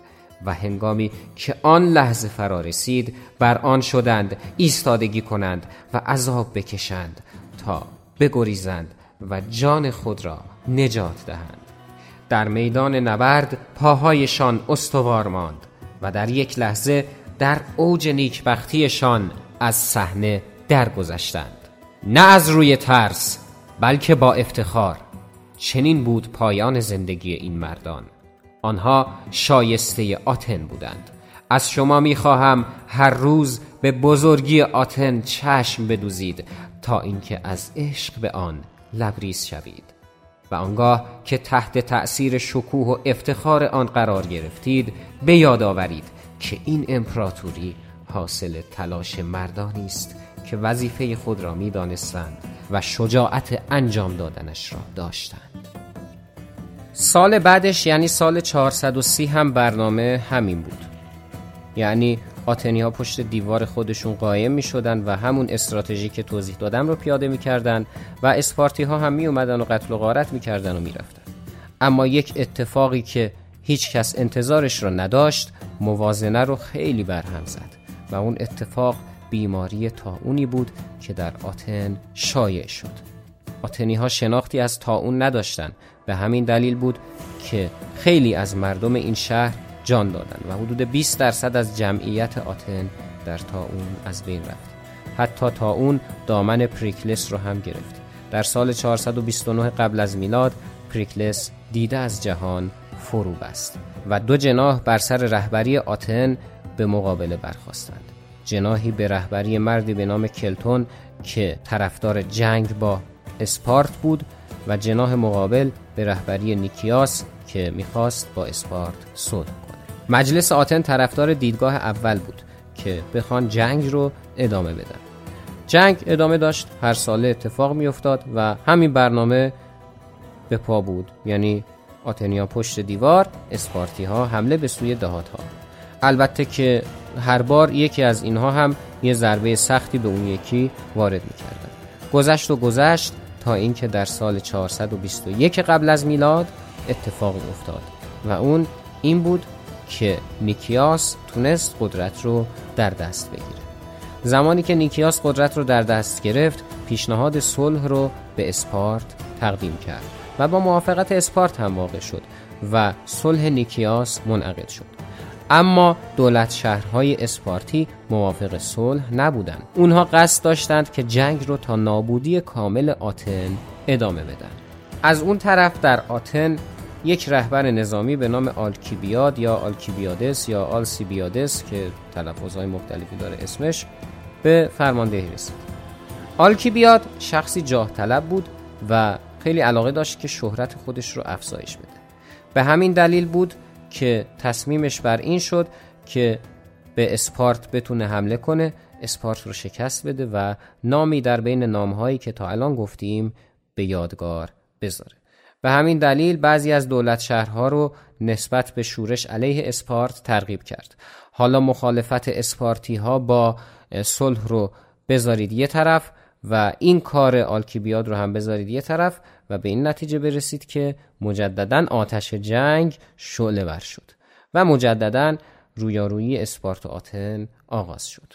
و هنگامی که آن لحظه فرا رسید بر آن شدند ایستادگی کنند و عذاب بکشند تا بگریزند و جان خود را نجات دهند. در میدان نبرد پاهایشان استوار ماند و در یک لحظه در اوج نیکبختیشان از صحنه درگذشتند. نه از روی ترس بلکه با افتخار. چنین بود پایان زندگی این مردان. آنها شایسته آتن بودند. از شما می‌خواهم هر روز به بزرگی آتن چشم بدوزید تا اینکه از عشق به آن لبریز شوید. و آنگاه که تحت تأثیر شکوه و افتخار آن قرار گرفتید به یاد آورید که این امپراتوری حاصل تلاش مردانی است که وظیفه خود را می دانستند و شجاعت انجام دادنش را داشتند سال بعدش یعنی سال 430 هم برنامه همین بود یعنی آتنی پشت دیوار خودشون قایم می شدن و همون استراتژی که توضیح دادم رو پیاده می کردن و اسپارتی ها هم می اومدن و قتل و غارت می کردن و می رفتن. اما یک اتفاقی که هیچ کس انتظارش را نداشت موازنه رو خیلی برهم زد و اون اتفاق بیماری تاونی بود که در آتن شایع شد. آتنی ها شناختی از تاون نداشتند به همین دلیل بود که خیلی از مردم این شهر جان دادند و حدود 20 درصد از جمعیت آتن در تاون از بین رفت. حتی تاون دامن پریکلس رو هم گرفت. در سال 429 قبل از میلاد پریکلس دیده از جهان فرو بست و دو جناح بر سر رهبری آتن به مقابله برخواستند جناحی به رهبری مردی به نام کلتون که طرفدار جنگ با اسپارت بود و جناح مقابل به رهبری نیکیاس که می‌خواست با اسپارت صلح کنه. مجلس آتن طرفدار دیدگاه اول بود که بخوان جنگ رو ادامه بدن. جنگ ادامه داشت هر ساله اتفاق میافتاد و همین برنامه به پا بود. یعنی آتنیا پشت دیوار اسپارتی ها حمله به سوی دهات ها البته که هر بار یکی از اینها هم یه ضربه سختی به اون یکی وارد می‌کردن. گذشت و گذشت تا اینکه در سال 421 قبل از میلاد اتفاقی افتاد و اون این بود که نیکیاس تونست قدرت رو در دست بگیره. زمانی که نیکیاس قدرت رو در دست گرفت پیشنهاد صلح رو به اسپارت تقدیم کرد. و با موافقت اسپارت هم واقع شد و صلح نیکیاس منعقد شد. اما دولت شهرهای اسپارتی موافق صلح نبودند. اونها قصد داشتند که جنگ رو تا نابودی کامل آتن ادامه بدن. از اون طرف در آتن یک رهبر نظامی به نام آلکیبیاد یا آلکیبیادس یا آلسیبیادس که تلفظهای مختلفی داره اسمش به فرماندهی رسید. آلکیبیاد شخصی جاه طلب بود و خیلی علاقه داشت که شهرت خودش رو افزایش بده. به همین دلیل بود که تصمیمش بر این شد که به اسپارت بتونه حمله کنه اسپارت رو شکست بده و نامی در بین نامهایی که تا الان گفتیم به یادگار بذاره. به همین دلیل بعضی از دولت شهرها رو نسبت به شورش علیه اسپارت ترغیب کرد. حالا مخالفت اسپارتی ها با صلح رو بذارید یه طرف و این کار آلکیبیاد رو هم بذارید یه طرف و به این نتیجه برسید که مجددا آتش جنگ شعله ور شد و مجددا رویارویی اسپارت و آتن آغاز شد.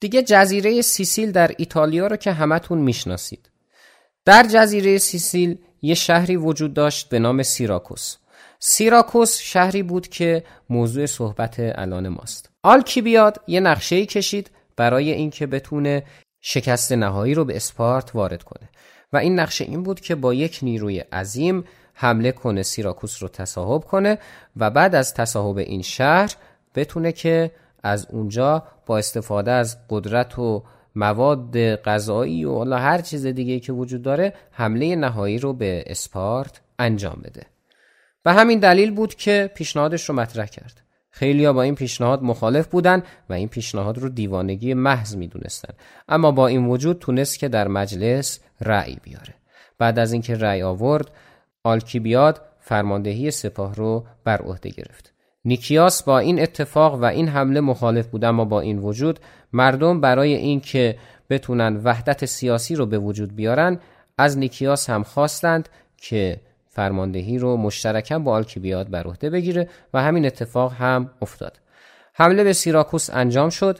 دیگه جزیره سیسیل در ایتالیا رو که همتون می‌شناسید. در جزیره سیسیل یه شهری وجود داشت به نام سیراکوس. سیراکوس شهری بود که موضوع صحبت الان ماست. آلکیبیاد یه نقشه کشید برای اینکه بتونه شکست نهایی رو به اسپارت وارد کنه. و این نقشه این بود که با یک نیروی عظیم حمله کنه سیراکوس رو تصاحب کنه و بعد از تصاحب این شهر بتونه که از اونجا با استفاده از قدرت و مواد غذایی و حالا هر چیز دیگه که وجود داره حمله نهایی رو به اسپارت انجام بده. و همین دلیل بود که پیشنهادش رو مطرح کرد. خیلیا با این پیشنهاد مخالف بودن و این پیشنهاد رو دیوانگی محض می‌دونستن. اما با این وجود تونست که در مجلس رأی بیاره. بعد از اینکه رأی آورد آلکیبیاد فرماندهی سپاه رو بر عهده گرفت. نیکیاس با این اتفاق و این حمله مخالف بود اما با این وجود مردم برای اینکه بتونن وحدت سیاسی رو به وجود بیارن از نیکیاس هم خواستند که فرماندهی رو مشترکا با آلکیبیاد بر عهده بگیره و همین اتفاق هم افتاد. حمله به سیراکوس انجام شد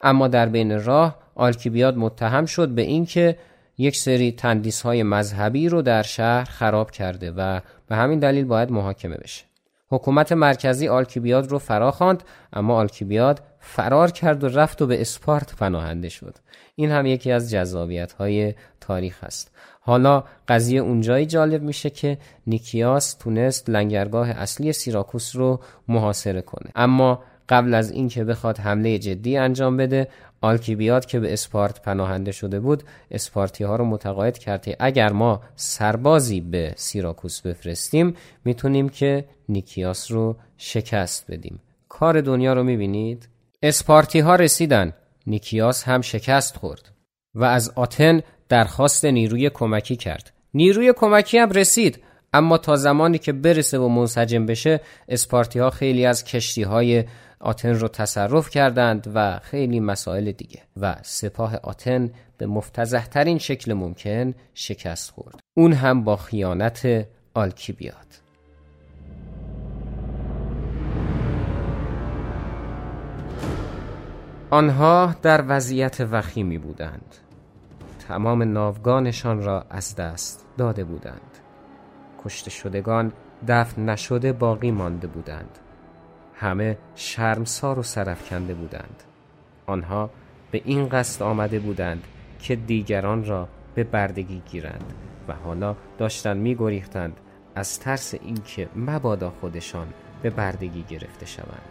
اما در بین راه آلکیبیاد متهم شد به اینکه یک سری تندیس های مذهبی رو در شهر خراب کرده و به همین دلیل باید محاکمه بشه. حکومت مرکزی آلکیبیاد رو فرا خواند اما آلکیبیاد فرار کرد و رفت و به اسپارت پناهنده شد. این هم یکی از جذابیت های تاریخ است. حالا قضیه اونجایی جالب میشه که نیکیاس تونست لنگرگاه اصلی سیراکوس رو محاصره کنه. اما قبل از اینکه بخواد حمله جدی انجام بده آلکیبیاد که به اسپارت پناهنده شده بود اسپارتی ها رو متقاعد کرده اگر ما سربازی به سیراکوس بفرستیم می‌تونیم که نیکیاس رو شکست بدیم. کار دنیا رو می‌بینید؟ اسپارتی ها رسیدن. نیکیاس هم شکست خورد و از آتن درخواست نیروی کمکی کرد. نیروی کمکی هم رسید اما تا زمانی که برسه و منسجم بشه اسپارتی ها خیلی از کشتی های آتن رو تصرف کردند و خیلی مسائل دیگه. و سپاه آتن به مفتزهترین شکل ممکن شکست خورد. اون هم با خیانت آلکیبیاد آنها در وضعیت وخیمی بودند. تمام ناوگانشان را از دست داده بودند. کشته شدگان دفن نشده باقی مانده بودند. همه شرمسار و سرفکنده بودند. آنها به این قصد آمده بودند که دیگران را به بردگی گیرند و حالا داشتند میگریختند از ترس اینکه مبادا خودشان به بردگی گرفته شوند.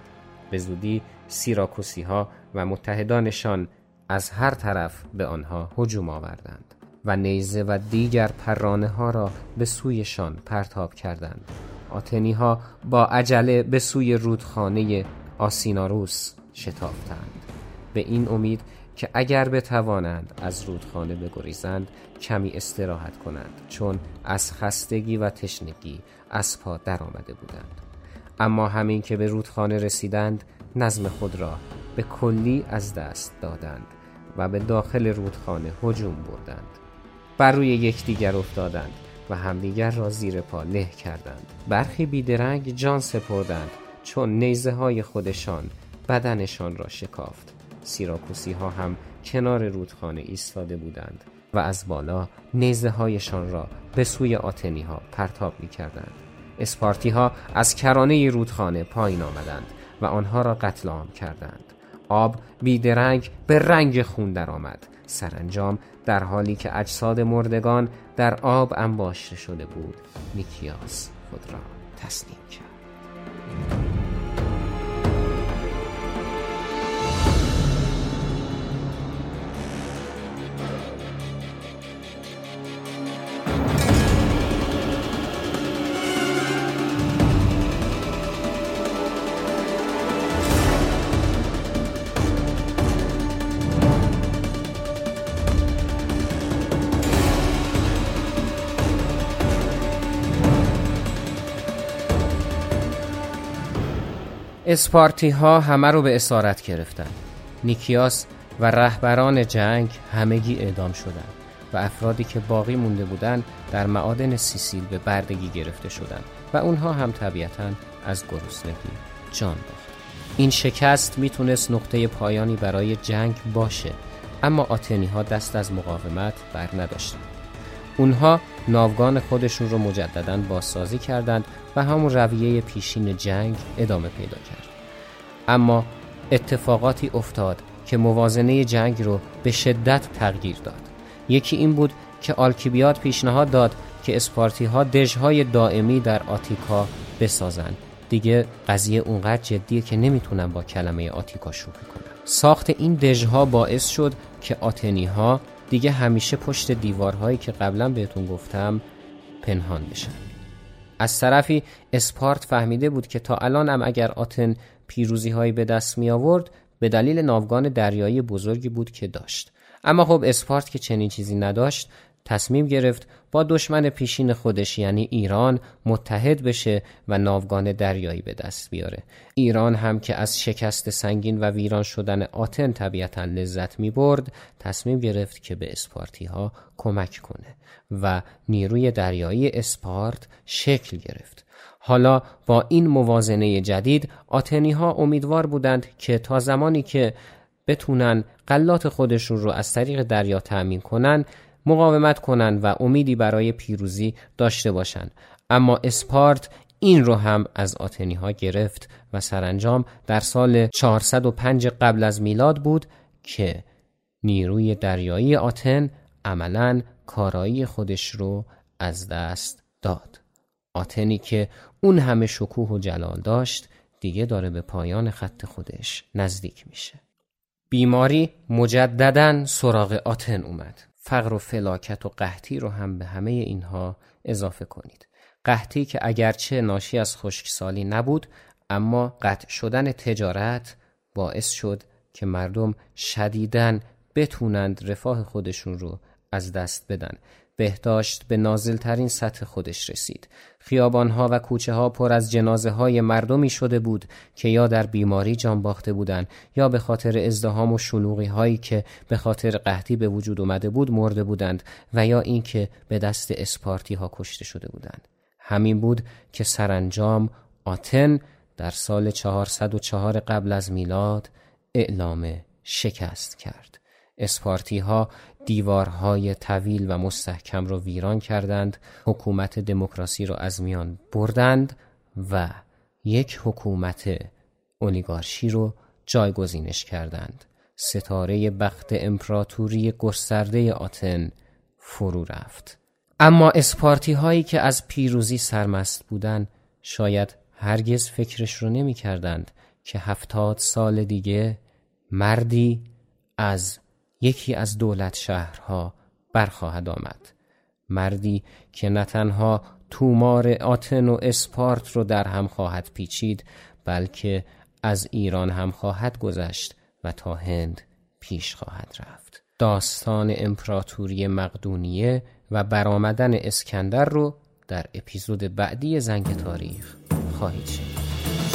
به زودی سیراکوسی ها و متحدانشان از هر طرف به آنها هجوم آوردند و نیزه و دیگر پرانه ها را به سویشان پرتاب کردند. آتنی ها با عجله به سوی رودخانه آسیناروس شتافتند. به این امید که اگر بتوانند از رودخانه بگریزند کمی استراحت کنند چون از خستگی و تشنگی اسبها درآمده بودند. اما همین که به رودخانه رسیدند نظم خود را به کلی از دست دادند و به داخل رودخانه هجوم بردند. بر روی یکدیگر افتادند و همدیگر را زیر پا له کردند. برخی بیدرنگ جان سپردند چون نیزه های خودشان بدنشان را شکافت. سیراکوسی ها هم کنار رودخانه ایستاده بودند و از بالا نیزه هایشان را به سوی آتنی ها پرتاب می کردند اسپارتی ها از کرانه رودخانه پایین آمدند و آنها را قتل عام کردند. آب بیدرنگ به رنگ خون درآمد. سرانجام در حالی که اجساد مردگان در آب انباشته شده بود نیکیاس خود را تسلیم کرد. اسپارتی ها همه رو به اسارت گرفتند. نیکیاس و رهبران جنگ همگی اعدام شدند و افرادی که باقی مونده بودند در معادن سیسیل به بردگی گرفته شدند و اونها هم طبیعتا از گرسنگی جان باخت. این شکست می‌تونست نقطه پایانی برای جنگ باشه اما آتنی ها دست از مقاومت بر نداشتند. اونها ناوگان خودشون رو مجددا بازسازی کردند و همون رویه پیشین جنگ ادامه پیدا کرد. اما اتفاقاتی افتاد که موازنه جنگ رو به شدت تغییر داد. یکی این بود که آلکیبیاد پیشنهاد داد که اسپارتی ها دژهای دائمی در آتیکا بسازند دیگه قضیه اونقدر جدیه که نمی‌تونن با کلمه آتیکا شوخی کنن. ساخت این دژها باعث شد که آتنی ها دیگه همیشه پشت دیوارهایی که قبلا بهتون گفتم پنهان بشن. از طرفی اسپارت فهمیده بود که تا الان هم اگر آتن پیروزی هایی به دست می آورد به دلیل ناوگان دریایی بزرگی بود که داشت. اما خب اسپارت که چنین چیزی نداشت تصمیم گرفت با دشمن پیشین خودش یعنی ایران متحد بشه و ناوگان دریایی به دست بیاره. ایران هم که از شکست سنگین و ویران شدن آتن طبیعتا لذت می برد تصمیم گرفت که به اسپارتی ها کمک کنه و نیروی دریایی اسپارت شکل گرفت. حالا با این موازنه جدید آتنی ها امیدوار بودند که تا زمانی که بتونن قلات خودشون رو از طریق دریا تأمین کنن مقاومت کنند و امیدی برای پیروزی داشته باشند. اما اسپارت این رو هم از آتنی ها گرفت و سرانجام در سال 405 قبل از میلاد بود که نیروی دریایی آتن عملا کارایی خودش رو از دست داد. آتنی که اون همه شکوه و جلال داشت دیگه داره به پایان خط خودش نزدیک میشه. بیماری مجددا سراغ آتن اومد. فقر و فلاکت و قحطی رو هم به همه اینها اضافه کنید. قحطی که اگرچه ناشی از خشکسالی نبود اما قطع شدن تجارت باعث شد که مردم شدیدن بتونند رفاه خودشون رو از دست بدن. بهداشت به نازلترین سطح خودش رسید. خیابانها و کوچه ها پر از جنازه های مردمی شده بود که یا در بیماری جان باخته بودند یا به خاطر ازدهام و شلوغی هایی که به خاطر قحطی به وجود اومده بود مرده بودند و یا اینکه به دست اسپارتی ها کشته شده بودند. همین بود که سرانجام آتن در سال 404 قبل از میلاد اعلام شکست کرد. اسپارتی ها دیوارهای طویل و مستحکم را ویران کردند حکومت دموکراسی را از میان بردند و یک حکومت اولیگارشی رو جایگزینش کردند. ستاره بخت امپراتوری گسترده آتن فرو رفت. اما اسپارتی هایی که از پیروزی سرمست بودند شاید هرگز فکرش رو نمی کردند که هفتاد سال دیگه مردی از یکی از دولت شهرها برخواهد آمد. مردی که نه تنها تومار آتن و اسپارت رو در هم خواهد پیچید بلکه از ایران هم خواهد گذشت و تا هند پیش خواهد رفت. داستان امپراتوری مقدونیه و برآمدن اسکندر رو در اپیزود بعدی زنگ تاریخ خواهید شنید.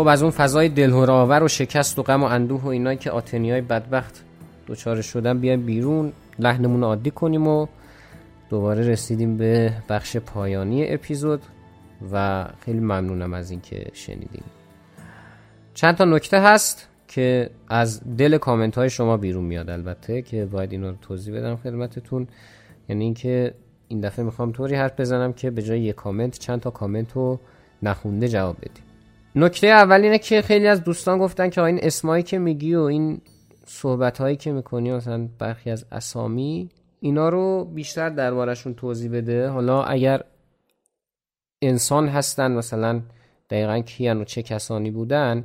خب از اون فضای دلهوراور و شکست و غم و اندوه و اینایی که آتنیای بدبخت دوچاره شدن بیایم بیرون لحنمون عادی کنیم و دوباره رسیدیم به بخش پایانی اپیزود و خیلی ممنونم از اینکه شنیدیم چند تا نکته هست که از دل کامنت های شما بیرون میاد البته که باید اینا رو توضیح بدم خدمتتون. یعنی اینکه این دفعه می‌خوام طوری حرف بزنم که به جای یک کامنت چند تا کامنت رو نخونده جواب بدیم. نکته اول اینه که خیلی از دوستان گفتن که این اسمایی که میگی و این صحبت هایی که می‌کنی مثلا برخی از اسامی اینا رو بیشتر دربارشون توضیح بده. حالا اگر انسان هستن مثلا دقیقا کیان و چه کسانی بودن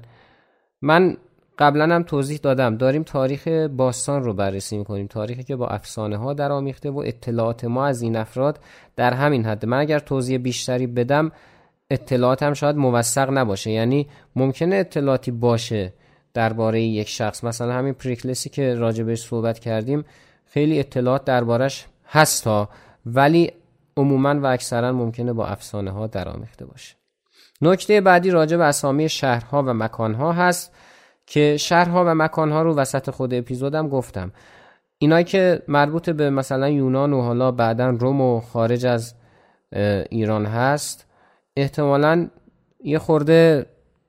من قبلا هم توضیح دادم. داریم تاریخ باستان رو بررسی می‌کنیم. تاریخی که با افسانه ها در آمیخته و اطلاعات ما از این افراد در همین حد. من اگر توضیح بیشتری بدم اطلاعاتم شاید موثق نباشه. یعنی ممکنه اطلاعاتی باشه درباره یک شخص. مثلا همین پریکلسی که راجبش صحبت کردیم خیلی اطلاعات دربارش هست ها ولی عموما و اکثرا ممکنه با افسانه ها درآمیخته باشه. نکته بعدی راجع به اسامی شهرها و مکانها هست که شهرها و مکانها رو وسط خود اپیزودم گفتم. اینایی که مربوط به مثلا یونان و حالا بعدا روم و خارج از ایران هست احتمالا یه خورده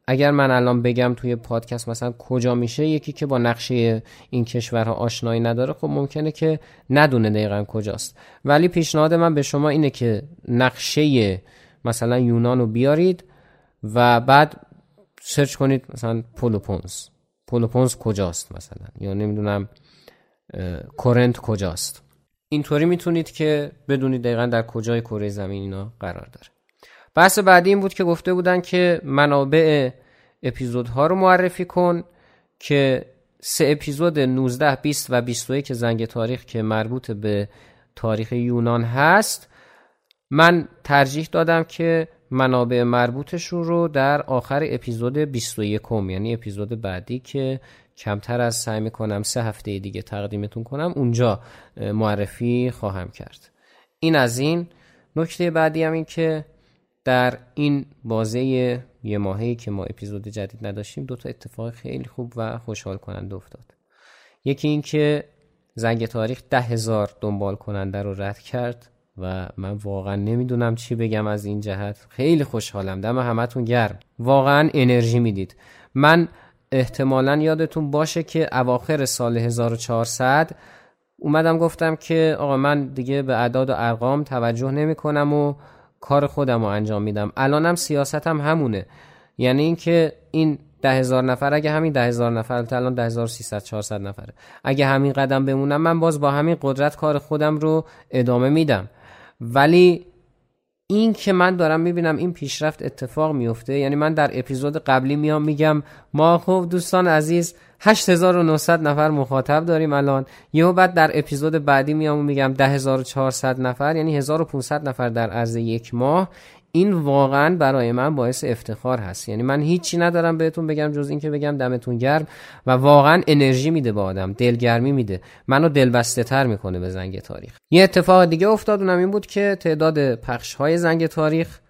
اگر من الان بگم توی پادکست مثلا کجا میشه یکی که با نقشه این کشورها آشنایی نداره خب ممکنه که ندونه دقیقا کجاست. ولی پیشنهاد من به شما اینه که نقشه مثلا یونان رو بیارید و بعد سرچ کنید مثلا پولوپونز پولوپونز کجاست مثلا؟ یا نمی‌دونم کورنت کجاست؟ اینطوری می‌تونید که بدونید دقیقا در کجای کره زمین اینا قرار داره. بحث بعدی این بود که گفته بودن که منابع اپیزودها رو معرفی کن که سه اپیزود 19 20 و 21 زنگ تاریخ که مربوط به تاریخ یونان هست. من ترجیح دادم که منابع مربوطشون رو در آخر اپیزود 21 یعنی اپیزود بعدی که کمتر از سعی می‌کنم سه هفته دیگه تقدیمتون کنم اونجا معرفی خواهم کرد. این از این. نکته بعدی هم این که در این بازه یه ماهی که ما اپیزود جدید نداشتیم دو تا اتفاق خیلی خوب و خوشحال کننده افتاد. یکی این که زنگ تاریخ ده هزار دنبال کننده رو رد کرد و من واقعا نمی‌دونم چی بگم از این جهت. خیلی خوشحالم. دم همتون گرم. واقعا انرژی می‌دید. من احتمالا یادتون باشه که اواخر سال 1400 اومدم گفتم که آقا من دیگه به اعداد و ارقام توجه نمی کنم و کار خودم رو انجام میدم. الانم سیاستم همونه. یعنی اینکه این ده هزار نفر اگه همین ده هزار نفر الان ده هزار سیصد چهارصد نفره. اگه همین قدم بمونم من باز با همین قدرت کار خودم رو ادامه میدم. ولی این که من دارم می‌بینم این پیشرفت اتفاق میفته یعنی من در اپیزود قبلی میام میگم ما خب دوستان عزیز 8900 نفر مخاطب داریم الان. یهو بعد در اپیزود بعدی میام میگم 10400 نفر یعنی 1500 نفر در عرض یک ماه. این واقعا برای من باعث افتخار هست. یعنی من هیچی ندارم بهتون بگم جز اینکه بگم دمتون گرم و واقعا انرژی میده به آدم دلگرمی میده. منو دلبسته تر می‌کنه به زنگ تاریخ. یه اتفاق دیگه افتاد اونم این بود که تعداد پخش های زنگ تاریخ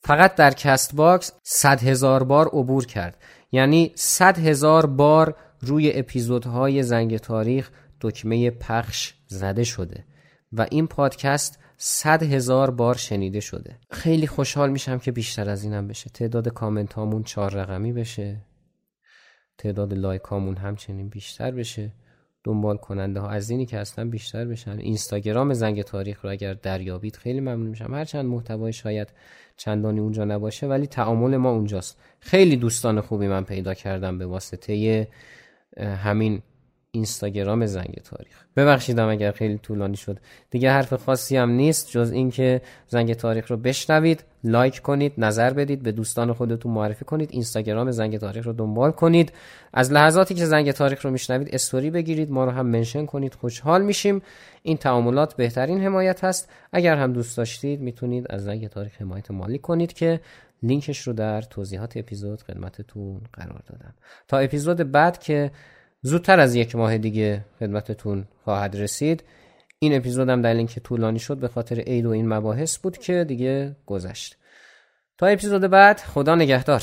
فقط در CastBox 100 هزار بار عبور کرد. یعنی 100 هزار بار روی اپیزودهای زنگ تاریخ دکمه پخش زده شده. و این پادکست صد هزار بار شنیده شده. خیلی خوشحال میشم که بیشتر از اینم بشه. تعداد کامنت هامون چهار رقمی بشه. تعداد لایک هامون همچنین بیشتر بشه. دنبال کننده ها از اینی که اصلا بیشتر بشن. اینستاگرام زنگ تاریخ رو اگر دریابید خیلی ممنون میشم. هرچند محتوای شاید چندانی اونجا نباشه ولی تعامل ما اونجاست. خیلی دوستان خوبی من پیدا کردم به واسطه همین اینستاگرام زنگ تاریخ. ببخشیدم اگر خیلی طولانی شد. دیگه حرف خاصی هم نیست جز اینکه زنگ تاریخ رو بشنوید لایک کنید نظر بدید به دوستان خودتون معرفی کنید اینستاگرام زنگ تاریخ رو دنبال کنید. از لحظاتی که زنگ تاریخ رو میشنوید استوری بگیرید ما رو هم منشن کنید خوشحال میشیم. این تعاملات بهترین حمایت هست. اگر هم دوست داشتید می‌تونید از زنگ تاریخ حمایت مالی کنید که لینکش رو در توضیحات اپیزود خدمتتون قرار دادم. تا اپیزود بعد که زودتر از یک ماه دیگه خدمتتون خواهد رسید. این اپیزودم در اینکه طولانی شد به خاطر عید و این مباحث بود که دیگه گذشت. تا اپیزود بعد خدا نگهدار.